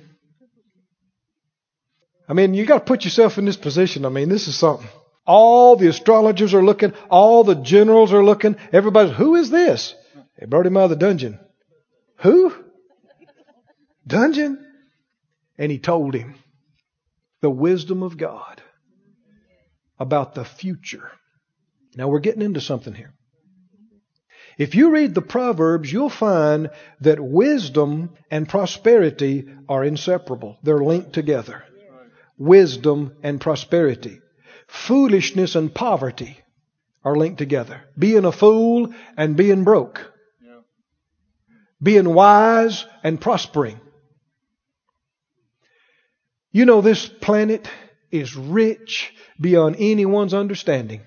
I mean, you got to put yourself in this position. I mean, this is something. All the astrologers are looking, all the generals are looking, everybody's, who is this? They brought him out of the dungeon. Who? Dungeon? And he told him the wisdom of God about the future. Now we're getting into something here. If you read the Proverbs, you'll find that wisdom and prosperity are inseparable. They're linked together. Wisdom and prosperity. Foolishness and poverty are linked together. Being a fool and being broke. Being wise and prospering. You know, this planet is rich beyond anyone's understanding.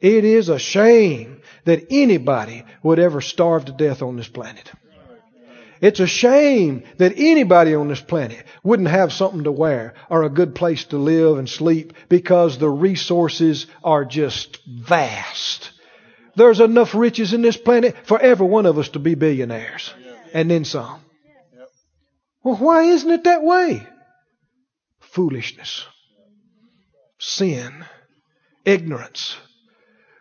It is a shame that anybody would ever starve to death on this planet. It's a shame that anybody on this planet wouldn't have something to wear or a good place to live and sleep because the resources are just vast. There's enough riches in this planet for every one of us to be billionaires and then some. Well, why isn't it that way? Foolishness, sin, ignorance.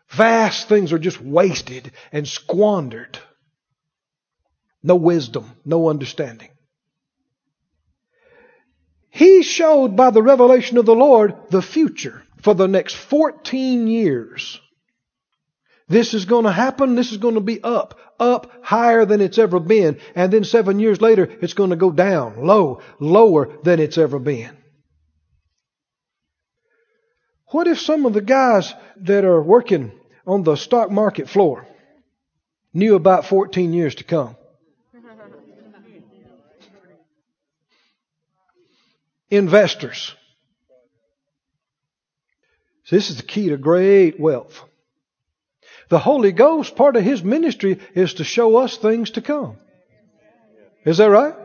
Vast things are just wasted and squandered. No wisdom, no understanding. He showed by the revelation of the Lord the future for the next 14 years. This is going to happen. This is going to be up, up higher than it's ever been. And then seven years later, it's going to go down, low, lower than it's ever been. What if some of the guys that are working on the stock market floor knew about 14 years to come? Investors. So this is the key to great wealth. The Holy Ghost, part of His ministry is to show us things to come. Is that right?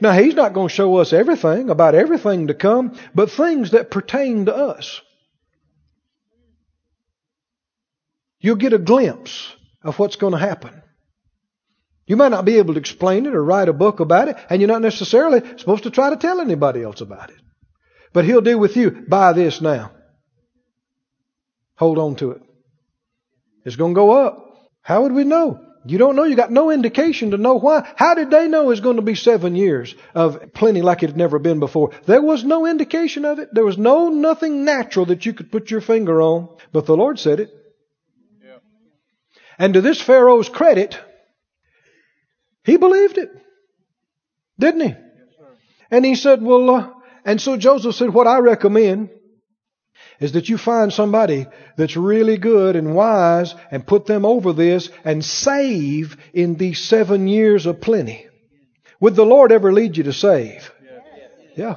Now, He's not going to show us everything about everything to come, but things that pertain to us. You'll get a glimpse of what's going to happen. You might not be able to explain it or write a book about it, and you're not necessarily supposed to try to tell anybody else about it. But He'll do with you, buy this now. Hold on to it. It's going to go up. How would we know? You don't know. You got no indication to know why. How did they know it's going to be seven years of plenty like it had never been before? There was no indication of it. There was no nothing natural that you could put your finger on. But the Lord said it. And to this Pharaoh's credit, he believed it. Didn't he? And he said, well, uh, and so Joseph said, what I recommend is that you find somebody that's really good and wise and put them over this and save in these seven years of plenty. Would the Lord ever lead you to save? Yeah.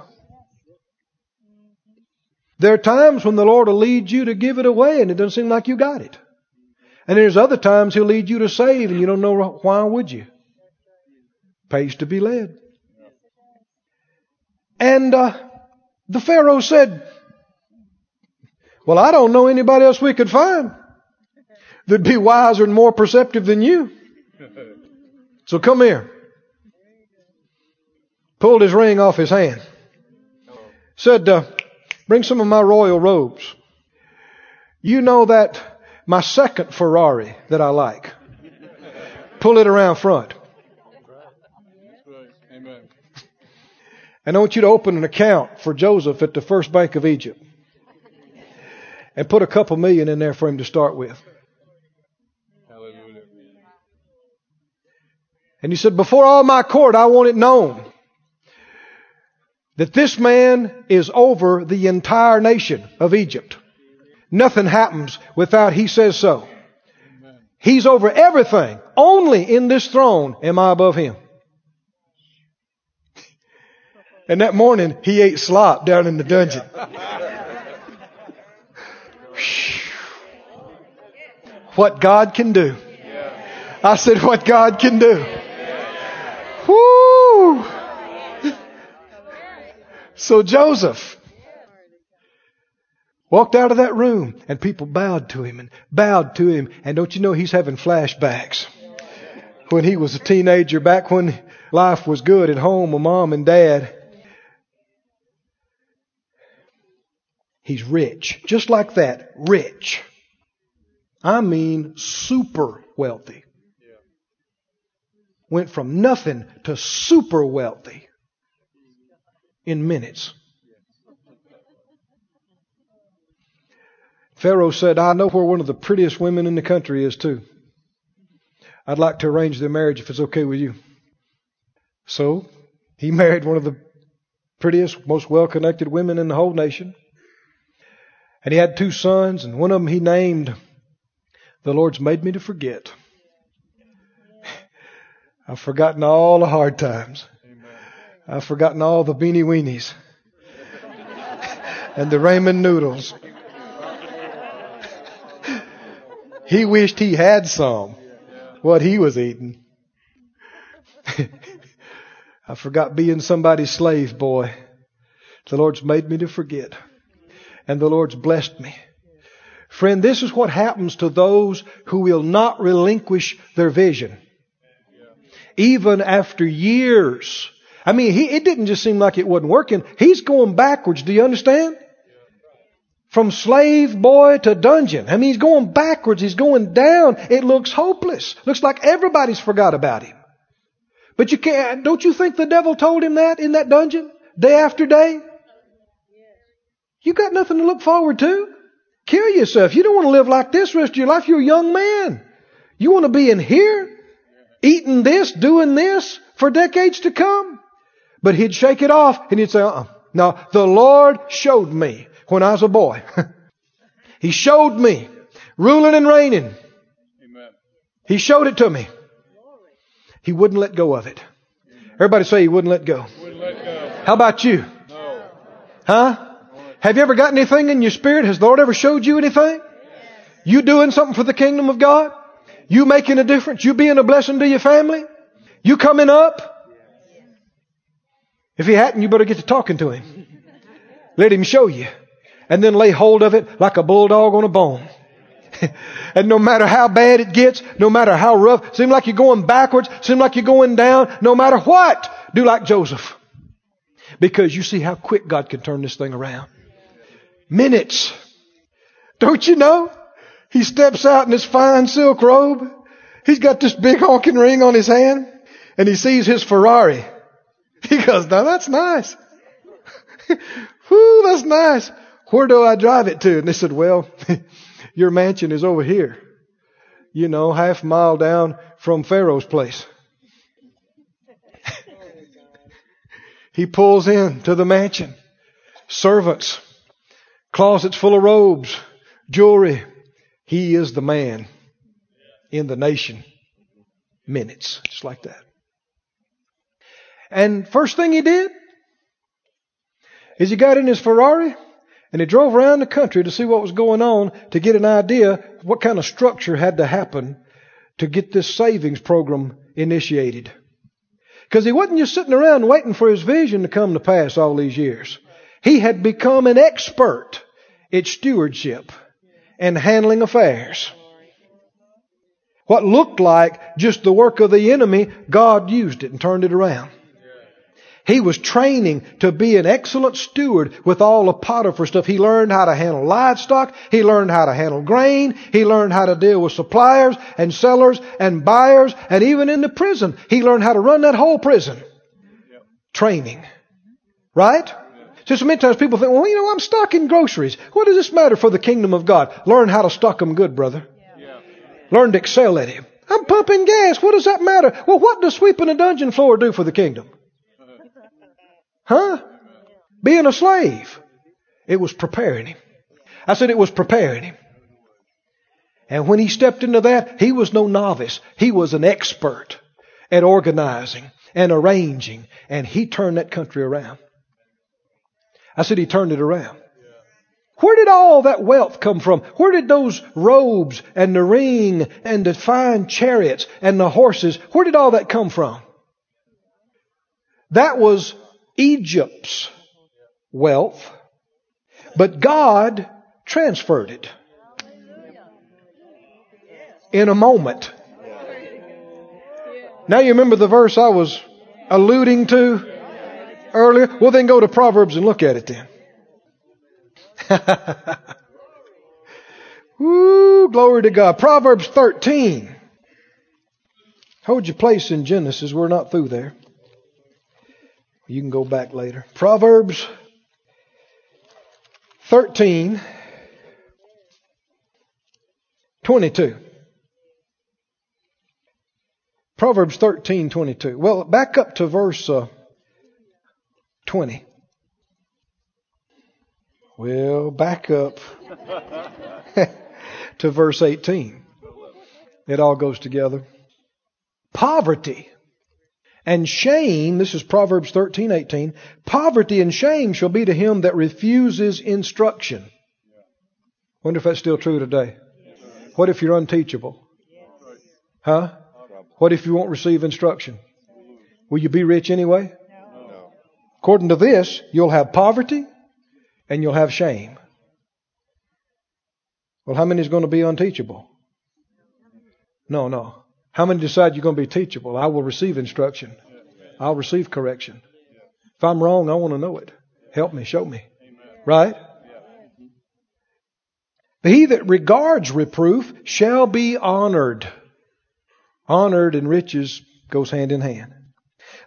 There are times when the Lord will lead you to give it away and it doesn't seem like you got it. And there's other times He'll lead you to save and you don't know why would you. Pays to be led. And uh, the Pharaoh said, well, I don't know anybody else we could find that'd be wiser and more perceptive than you. So come here. Pulled his ring off his hand. Said, uh, bring some of my royal robes. You know that my second Ferrari that I like. Pull it around front. And I want you to open an account for Joseph at the first bank of Egypt and put a couple million in there for him to start with. Hallelujah. And he said, Before all my court, I want it known that this man is over the entire nation of Egypt. Nothing happens without he says so. He's over everything. Only in this throne am I above him. And that morning, he ate slop down in the dungeon. what God can do. I said, what God can do. Whoo! So Joseph walked out of that room and people bowed to him and bowed to him. And don't you know he's having flashbacks when he was a teenager back when life was good at home with mom and dad. He's rich. Just like that. Rich. I mean super wealthy. Went from nothing to super wealthy in minutes. Pharaoh said, I know where one of the prettiest women in the country is too. I'd like to arrange their marriage if it's okay with you. So he married one of the prettiest, most well connected women in the whole nation. And he had two sons, and one of them he named, The Lord's Made Me to Forget. I've forgotten all the hard times. I've forgotten all the beanie weenies and the ramen noodles. He wished he had some, what he was eating. I forgot being somebody's slave boy. The Lord's made me to forget. And the Lord's blessed me. Friend, this is what happens to those who will not relinquish their vision. Even after years. I mean, he, it didn't just seem like it wasn't working. He's going backwards. Do you understand? From slave boy to dungeon. I mean, he's going backwards. He's going down. It looks hopeless. Looks like everybody's forgot about him. But you can't, don't you think the devil told him that in that dungeon? Day after day? You got nothing to look forward to. Kill yourself. You don't want to live like this rest of your life. You're a young man. You want to be in here, eating this, doing this for decades to come. But he'd shake it off and he'd say, uh-uh. Now, the Lord showed me when I was a boy. he showed me ruling and reigning. Amen. He showed it to me. He wouldn't let go of it. Everybody say he wouldn't let go. Wouldn't let go. How about you? No. Huh? Have you ever got anything in your spirit? Has the Lord ever showed you anything? You doing something for the kingdom of God? You making a difference? You being a blessing to your family? You coming up? If he hadn't, you better get to talking to him. Let him show you. And then lay hold of it like a bulldog on a bone. and no matter how bad it gets, no matter how rough, seem like you're going backwards, seem like you're going down, no matter what, do like Joseph. Because you see how quick God can turn this thing around. Minutes. Don't you know? He steps out in his fine silk robe. He's got this big honking ring on his hand and he sees his Ferrari. He goes, now that's nice. Whoo, that's nice. Where do I drive it to? And they said, well, your mansion is over here. You know, half a mile down from Pharaoh's place. he pulls in to the mansion. Servants, closets full of robes, jewelry. He is the man in the nation. Minutes, just like that. And first thing he did is he got in his Ferrari and he drove around the country to see what was going on to get an idea what kind of structure had to happen to get this savings program initiated. Because he wasn't just sitting around waiting for his vision to come to pass all these years. He had become an expert at stewardship and handling affairs. What looked like just the work of the enemy, God used it and turned it around. He was training to be an excellent steward with all the Potiphar stuff. He learned how to handle livestock. He learned how to handle grain. He learned how to deal with suppliers and sellers and buyers. And even in the prison, he learned how to run that whole prison. Training. Right? So, many times people think, well, you know, I'm stocking groceries. What does this matter for the kingdom of God? Learn how to stock them good, brother. Learn to excel at it. I'm pumping gas. What does that matter? Well, what does sweeping a dungeon floor do for the kingdom? Huh? Being a slave. It was preparing him. I said it was preparing him. And when he stepped into that, he was no novice. He was an expert at organizing and arranging, and he turned that country around. I said he turned it around. Where did all that wealth come from? Where did those robes and the ring and the fine chariots and the horses, where did all that come from? That was Egypt's wealth, but God transferred it in a moment. Now you remember the verse I was alluding to earlier? Well, then go to Proverbs and look at it then. Woo, glory to God. Proverbs 13. Hold your place in Genesis. We're not through there. You can go back later. Proverbs 13, 22. Proverbs 13, 22. Well, back up to verse uh, 20. Well, back up to verse 18. It all goes together. Poverty and shame, this is Proverbs 13, 18. Poverty and shame shall be to him that refuses instruction. Wonder if that's still true today. What if you're unteachable? Huh? What if you won't receive instruction? Will you be rich anyway? According to this, you'll have poverty and you'll have shame. Well, how many is going to be unteachable? No, no. How many decide you're going to be teachable? I will receive instruction. I'll receive correction. If I'm wrong, I want to know it. Help me, show me. Right? He that regards reproof shall be honored. Honored and riches goes hand in hand.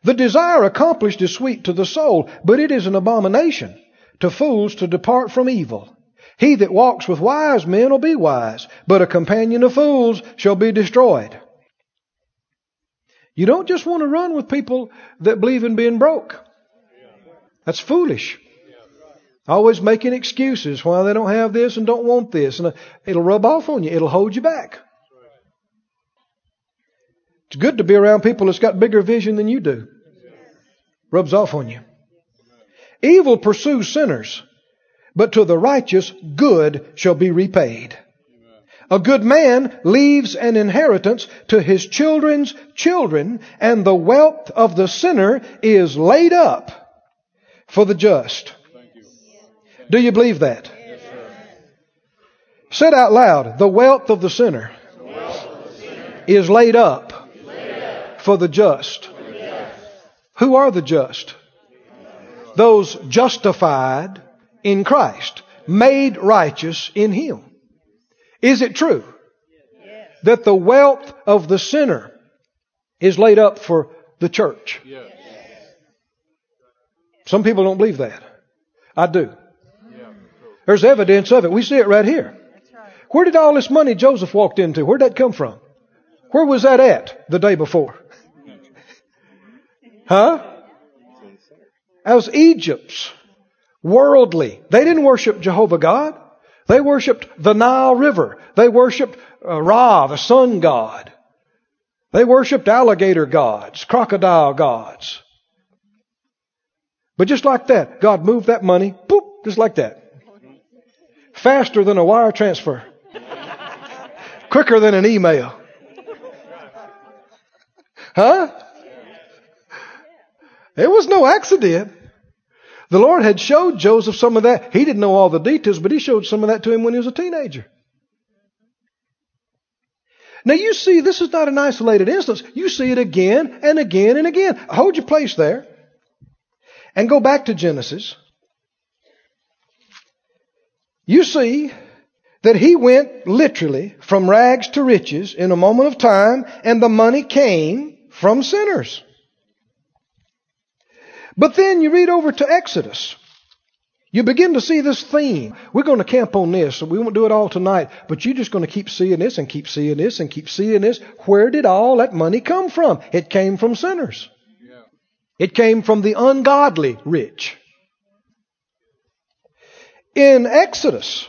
The desire accomplished is sweet to the soul, but it is an abomination to fools to depart from evil. He that walks with wise men will be wise, but a companion of fools shall be destroyed. You don't just want to run with people that believe in being broke. That's foolish. Always making excuses why they don't have this and don't want this. And uh, it'll rub off on you. It'll hold you back. It's good to be around people that's got bigger vision than you do. Rubs off on you. Evil pursues sinners, but to the righteous good shall be repaid. A good man leaves an inheritance to his children's children, and the wealth of the sinner is laid up for the just. Do you believe that? Yes, Said out loud, the wealth of the sinner, of the sinner is laid up, laid up for, the just. for the just. Who are the just? Those justified in Christ, made righteous in Him. Is it true yes. that the wealth of the sinner is laid up for the church? Yes. Some people don't believe that. I do. There's evidence of it. We see it right here. Where did all this money Joseph walked into? Where'd that come from? Where was that at the day before? Huh? That was Egypt's. Worldly. They didn't worship Jehovah God. They worshiped the Nile River. They worshiped uh, Ra, the sun god. They worshiped alligator gods, crocodile gods. But just like that, God moved that money, boop, just like that faster than a wire transfer, quicker than an email. Huh? It was no accident. The Lord had showed Joseph some of that. He didn't know all the details, but he showed some of that to him when he was a teenager. Now you see, this is not an isolated instance. You see it again and again and again. Hold your place there and go back to Genesis you see that he went literally from rags to riches in a moment of time, and the money came from sinners. But then you read over to Exodus. You begin to see this theme. We're going to camp on this, so we won't do it all tonight, but you're just going to keep seeing this and keep seeing this and keep seeing this. Where did all that money come from? It came from sinners. Yeah. It came from the ungodly rich in Exodus.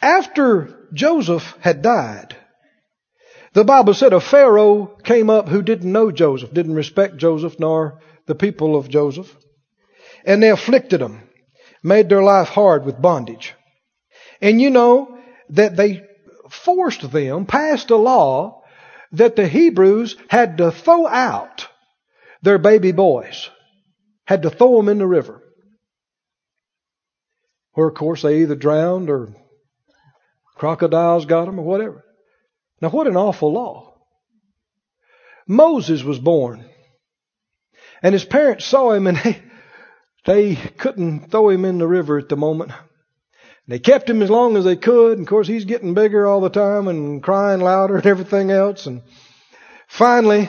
After Joseph had died, the Bible said a Pharaoh came up who didn't know Joseph, didn't respect Joseph nor the people of Joseph. And they afflicted them, made their life hard with bondage. And you know that they forced them, passed a law that the Hebrews had to throw out their baby boys had to throw them in the river. Where, of course, they either drowned or crocodiles got them or whatever. Now, what an awful law. Moses was born. And his parents saw him and they, they couldn't throw him in the river at the moment. They kept him as long as they could. And of course, he's getting bigger all the time and crying louder and everything else. And finally,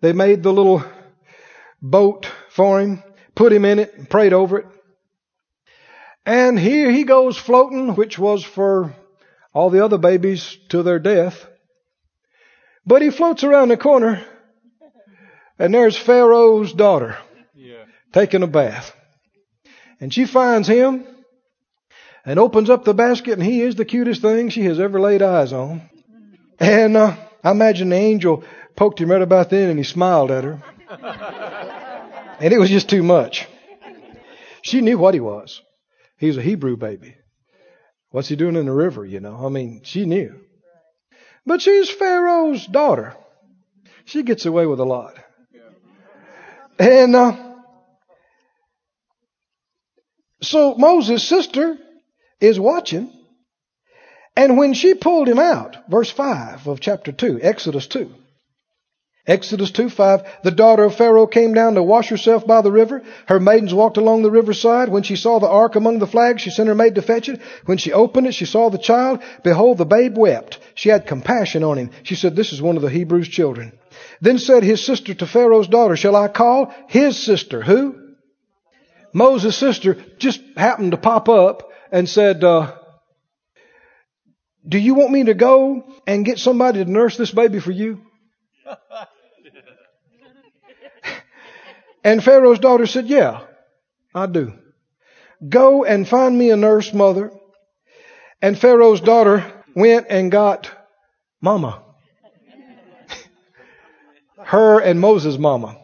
they made the little boat for him, put him in it, and prayed over it. And here he goes floating, which was for all the other babies to their death. But he floats around the corner, and there's Pharaoh's daughter Yeah. taking a bath. And she finds him and opens up the basket, and he is the cutest thing she has ever laid eyes on. And uh, I imagine the angel poked him right about then, and he smiled at her. and it was just too much. She knew what he was. He was a Hebrew baby. What's he doing in the river, you know? I mean, she knew. But she's Pharaoh's daughter. She gets away with a lot. And uh, so Moses' sister is watching. And when she pulled him out, verse 5 of chapter 2, Exodus 2. Exodus 2 5, the daughter of Pharaoh came down to wash herself by the river. Her maidens walked along the riverside. When she saw the ark among the flags, she sent her maid to fetch it. When she opened it, she saw the child. Behold, the babe wept. She had compassion on him. She said, This is one of the Hebrews' children. Then said his sister to Pharaoh's daughter, Shall I call? His sister. Who? Moses' sister just happened to pop up and said, uh, Do you want me to go and get somebody to nurse this baby for you? And Pharaoh's daughter said, Yeah, I do. Go and find me a nurse mother. And Pharaoh's daughter went and got mama. Her and Moses' mama.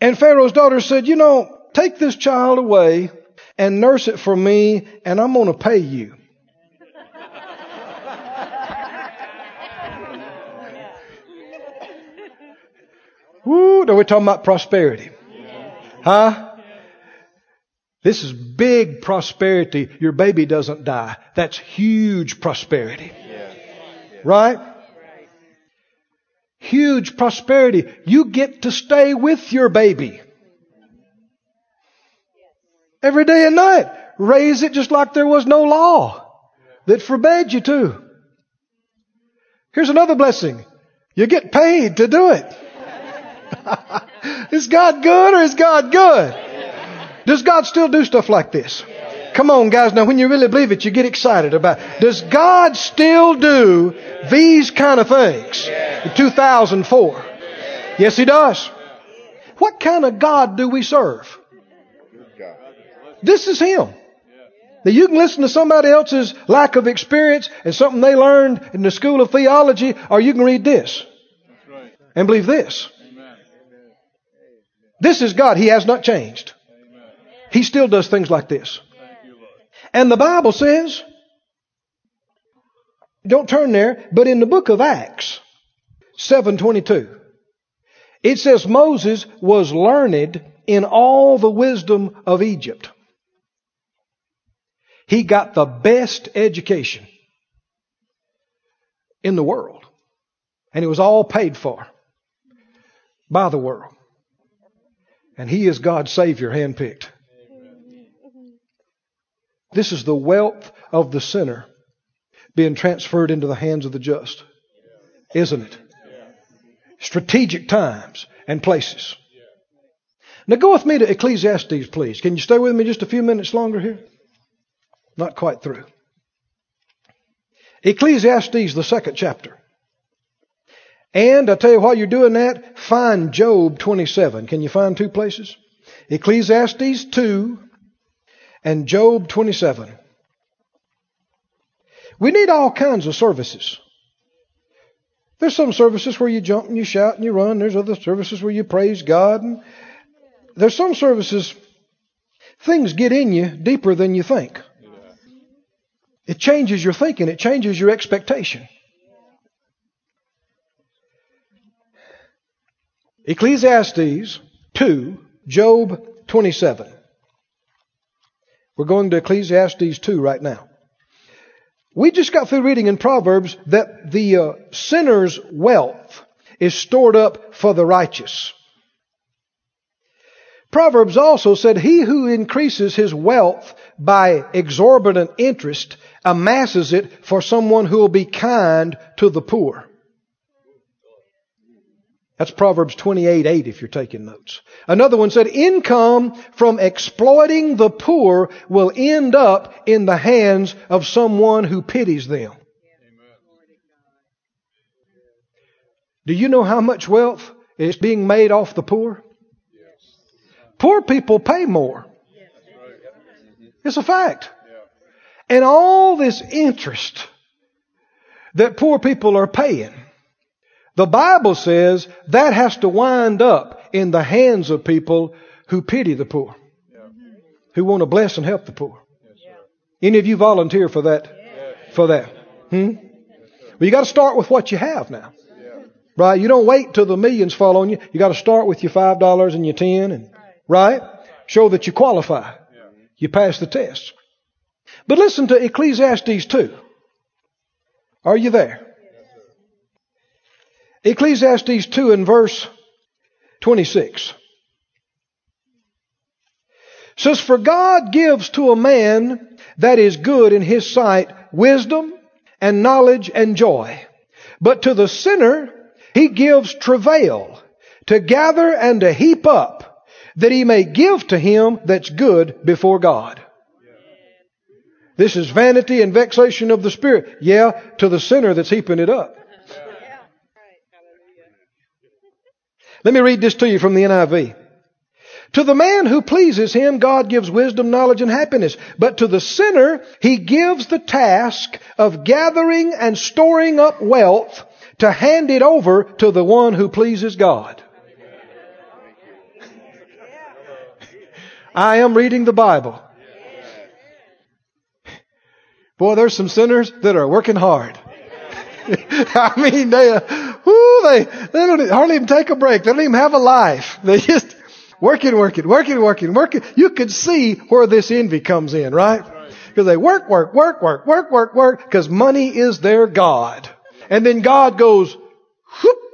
And Pharaoh's daughter said, You know, take this child away and nurse it for me, and I'm going to pay you. Woo, now we're talking about prosperity. Huh? This is big prosperity. Your baby doesn't die. That's huge prosperity. Right? Huge prosperity. You get to stay with your baby. Every day and night. Raise it just like there was no law that forbade you to. Here's another blessing. You get paid to do it. is God good or is God good? Does God still do stuff like this? Come on, guys. Now, when you really believe it, you get excited about. It. Does God still do these kind of things in 2004? Yes, He does. What kind of God do we serve? This is Him. Now you can listen to somebody else's lack of experience and something they learned in the school of theology, or you can read this and believe this. This is God. He has not changed. He still does things like this. And the Bible says, don't turn there, but in the book of Acts, 722, it says Moses was learned in all the wisdom of Egypt. He got the best education in the world. And it was all paid for by the world. And he is God's Savior, handpicked. This is the wealth of the sinner being transferred into the hands of the just. Isn't it? Strategic times and places. Now go with me to Ecclesiastes, please. Can you stay with me just a few minutes longer here? Not quite through. Ecclesiastes, the second chapter. And I tell you while you're doing that, find Job 27. Can you find two places? Ecclesiastes 2 and Job 27. We need all kinds of services. There's some services where you jump and you shout and you run. There's other services where you praise God. And there's some services, things get in you deeper than you think. It changes your thinking. It changes your expectation. Ecclesiastes 2, Job 27. We're going to Ecclesiastes 2 right now. We just got through reading in Proverbs that the uh, sinner's wealth is stored up for the righteous. Proverbs also said, He who increases his wealth by exorbitant interest amasses it for someone who will be kind to the poor. That's Proverbs 28 8 if you're taking notes. Another one said, income from exploiting the poor will end up in the hands of someone who pities them. Do you know how much wealth is being made off the poor? Poor people pay more. It's a fact. And all this interest that poor people are paying, the Bible says that has to wind up in the hands of people who pity the poor, who want to bless and help the poor. Any of you volunteer for that? For that? Hmm? Well, you got to start with what you have now. Right? You don't wait till the millions fall on you. You got to start with your five dollars and your ten, and right? Show that you qualify. You pass the test. But listen to Ecclesiastes two. Are you there? Ecclesiastes two and verse twenty-six says, "For God gives to a man that is good in His sight wisdom and knowledge and joy, but to the sinner." He gives travail to gather and to heap up that he may give to him that's good before God. This is vanity and vexation of the spirit. Yeah, to the sinner that's heaping it up. Let me read this to you from the NIV. To the man who pleases him, God gives wisdom, knowledge, and happiness. But to the sinner, he gives the task of gathering and storing up wealth to hand it over to the one who pleases God. I am reading the Bible. Boy, there's some sinners that are working hard. I mean, they, whoo, they, they don't hardly even take a break. They don't even have a life. They just working, working, working, working, working. You could see where this envy comes in, right? Because they work, work, work, work, work, work, work, because money is their God. And then God goes, whoop.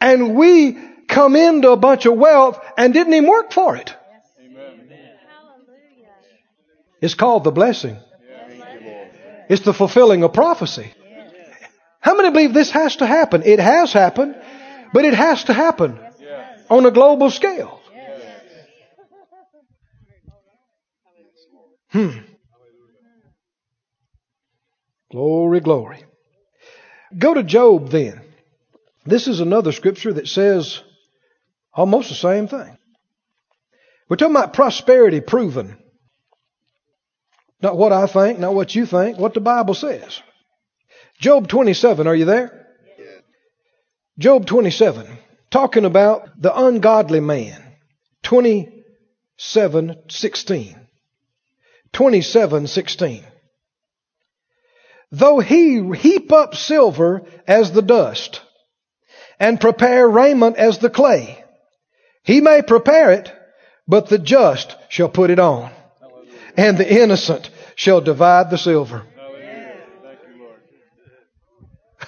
And we come into a bunch of wealth and didn't even work for it. It's called the blessing. It's the fulfilling of prophecy. How many believe this has to happen? It has happened, but it has to happen on a global scale. Hmm. Glory, glory. Go to Job then. This is another scripture that says almost the same thing. We're talking about prosperity proven. Not what I think, not what you think, what the Bible says. Job 27, are you there? Job 27, talking about the ungodly man. 27, 16. 27, 16. Though he heap up silver as the dust, and prepare raiment as the clay, he may prepare it, but the just shall put it on, and the innocent shall divide the silver.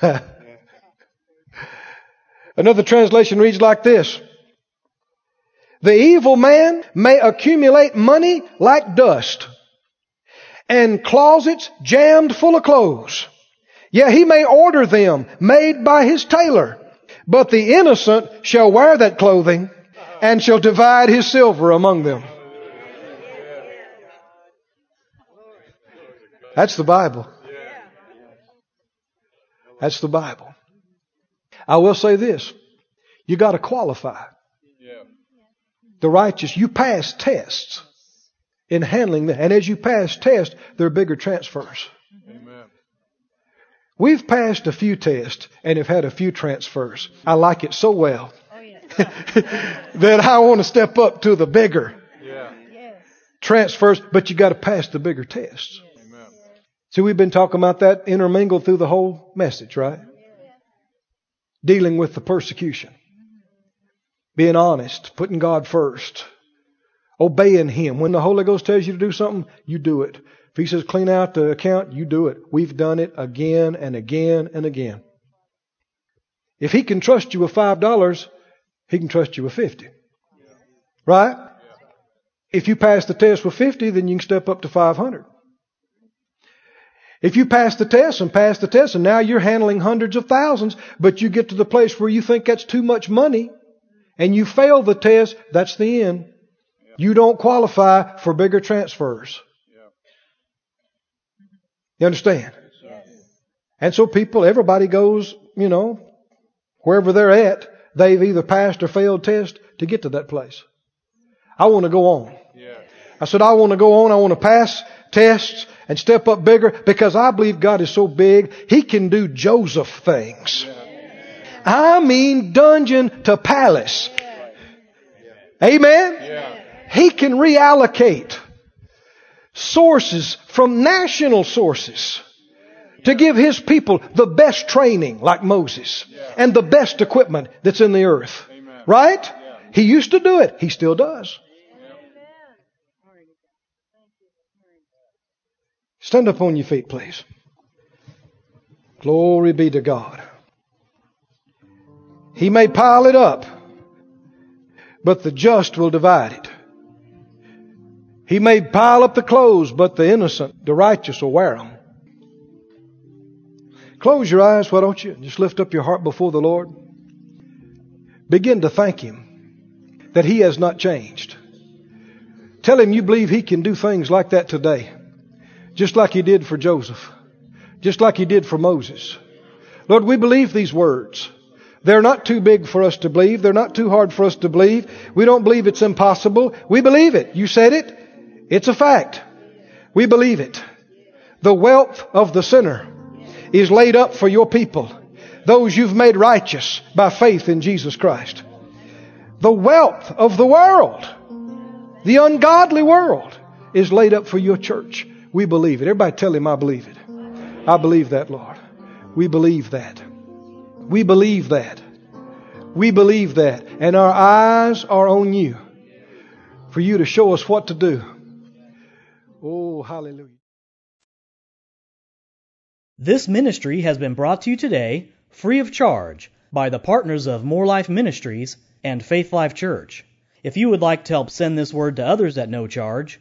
Another translation reads like this. The evil man may accumulate money like dust and closets jammed full of clothes. Yeah, he may order them made by his tailor, but the innocent shall wear that clothing and shall divide his silver among them. That's the Bible. That's the Bible. I will say this. You got to qualify. The righteous, you pass tests in handling that. And as you pass tests, there are bigger transfers. Amen. We've passed a few tests and have had a few transfers. I like it so well oh, that I want to step up to the bigger yeah. transfers, but you got to pass the bigger tests. See, we've been talking about that intermingled through the whole message, right? Dealing with the persecution. Being honest, putting God first, Obeying Him. When the Holy Ghost tells you to do something, you do it. If He says clean out the account, you do it. We've done it again and again and again. If He can trust you with five dollars, He can trust you with fifty. Right? If you pass the test with fifty, then you can step up to five hundred. If you pass the test and pass the test and now you're handling hundreds of thousands, but you get to the place where you think that's too much money and you fail the test, that's the end. You don't qualify for bigger transfers. You understand? And so people, everybody goes, you know, wherever they're at, they've either passed or failed test to get to that place. I want to go on. I said, I want to go on. I want to pass tests and step up bigger because I believe God is so big, He can do Joseph things. I mean dungeon to palace. Amen? He can reallocate sources from national sources to give His people the best training like Moses and the best equipment that's in the earth. Right? He used to do it. He still does. Stand up on your feet, please. Glory be to God. He may pile it up, but the just will divide it. He may pile up the clothes, but the innocent, the righteous will wear them. Close your eyes, why don't you? Just lift up your heart before the Lord. Begin to thank Him that He has not changed. Tell Him you believe He can do things like that today. Just like He did for Joseph. Just like He did for Moses. Lord, we believe these words. They're not too big for us to believe. They're not too hard for us to believe. We don't believe it's impossible. We believe it. You said it. It's a fact. We believe it. The wealth of the sinner is laid up for your people. Those you've made righteous by faith in Jesus Christ. The wealth of the world, the ungodly world, is laid up for your church. We believe it. Everybody tell him, I believe it. I believe that, Lord. We believe that. We believe that. We believe that. And our eyes are on you for you to show us what to do. Oh, hallelujah. This ministry has been brought to you today free of charge by the partners of Moore Life Ministries and Faith Life Church. If you would like to help send this word to others at no charge,